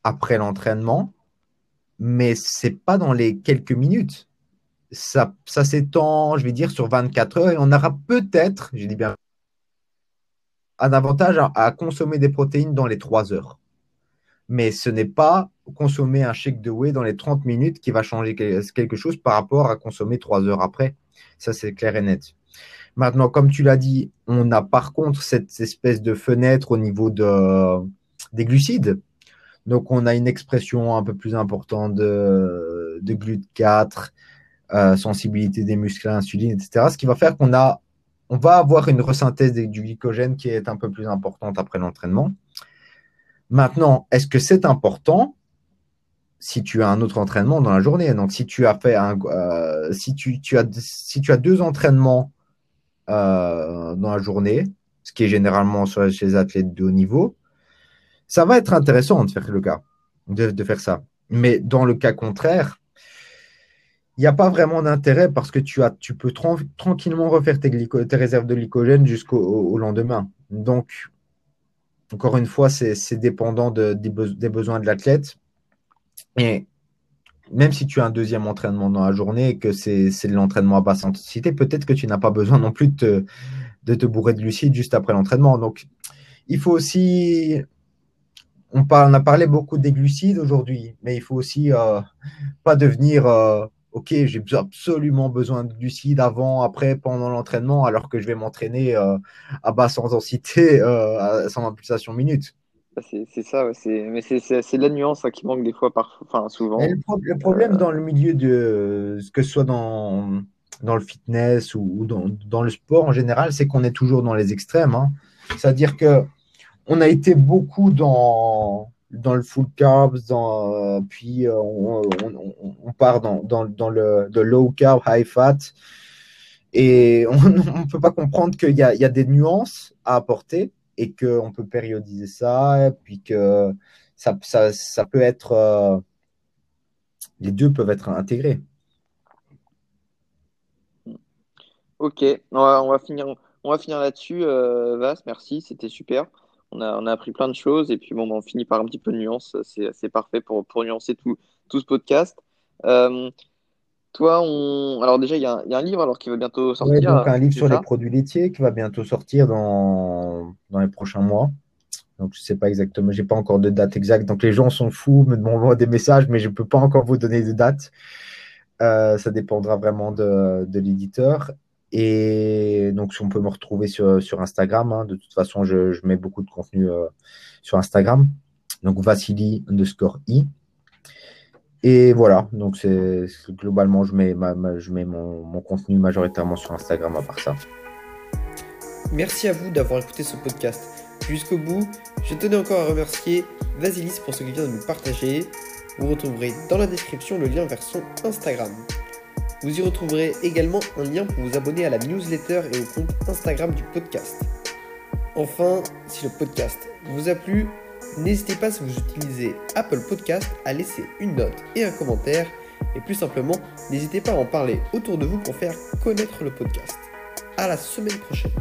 après l'entraînement, mais c'est pas dans les quelques minutes ça, s'étend, je vais dire, sur 24 heures et on aura peut-être, je dis bien, un avantage à, consommer des protéines dans les 3 heures. Mais ce n'est pas consommer un shake de whey dans les 30 minutes qui va changer quelque chose par rapport à consommer 3 heures après. Ça, c'est clair et net. Maintenant, comme tu l'as dit, on a par contre cette espèce de fenêtre au niveau de, des glucides. Donc, on a une expression un peu plus importante de, de GLUT4, euh, sensibilité des muscles à l'insuline, etc. Ce qui va faire qu'on a, on va avoir une resynthèse du glycogène qui est un peu plus importante après l'entraînement. Maintenant, est-ce que c'est important si tu as un autre entraînement dans la journée? Donc, si tu as fait un, euh, si tu, as, si tu as deux entraînements euh, dans la journée, ce qui est généralement chez les athlètes de haut niveau, ça va être intéressant de faire le cas, de faire ça. Mais dans le cas contraire, il n'y a pas vraiment d'intérêt parce que tu, as, tu peux tranquillement refaire tes, réserves de glycogène jusqu'au lendemain. Donc, encore une fois, c'est dépendant des, besoins de l'athlète. Et même si tu as un deuxième entraînement dans la journée et que c'est de l'entraînement à basse intensité, peut-être que tu n'as pas besoin non plus de te, bourrer de glucides juste après l'entraînement. Donc, il faut aussi on, a parlé beaucoup des glucides aujourd'hui, mais il faut aussi euh, pas devenir euh, ok, j'ai absolument besoin de glucides avant, après, pendant l'entraînement, alors que je vais m'entraîner euh, à basse intensité euh, à 120 pulsations minutes. C'est ça, mais c'est la nuance qui manque des fois, par, enfin, souvent. le, problème dans le milieu de que ce soit dans, dans le fitness ou, dans, dans, le sport en général, c'est qu'on est toujours dans les extrêmes. Hein. C'est-à-dire que on a été beaucoup dans dans le full carbs, euh, puis euh, on, part dans, le, low carb, high fat. Et on ne peut pas comprendre qu'il y a, des nuances à apporter et qu'on peut périodiser ça, puis que ça, peut être. Euh, les deux peuvent être intégrés. Ok, on va, finir, on va finir là-dessus, Vas, merci, c'était super on a, appris plein de choses et puis bon, bah, on finit par un petit peu de nuance. C'est parfait pour, pour nuancer tout, tout ce podcast. Euh, toi, on... alors déjà, il y, a un livre alors qui va bientôt sortir. donc un livre sur les produits laitiers qui va bientôt sortir dans, dans les prochains mois. Donc, je sais pas exactement, j'ai pas encore de date exacte. Donc, les gens sont fous, me demandent des messages, mais je peux pas encore vous donner de date. Euh, ça dépendra vraiment de, l'éditeur. Et donc, si on peut me retrouver sur, sur Instagram, hein, de toute façon, je, mets beaucoup de contenu euh, sur Instagram. Donc, Vassili underscore i. Et voilà, donc c'est globalement, je mets, je mets mon, mon, contenu majoritairement sur Instagram à part ça. Merci à vous d'avoir écouté ce podcast jusqu'au bout. Je tenais encore à remercier Vasilis pour ce qu'il vient de nous partager. Vous retrouverez dans la description le lien vers son Instagram. Vous y retrouverez également un lien pour vous abonner à la newsletter et au compte Instagram du podcast. Enfin, si le podcast vous a plu, n'hésitez pas si vous utilisez Apple Podcast à laisser une note et un commentaire. Et plus simplement, n'hésitez pas à en parler autour de vous pour faire connaître le podcast. À la semaine prochaine.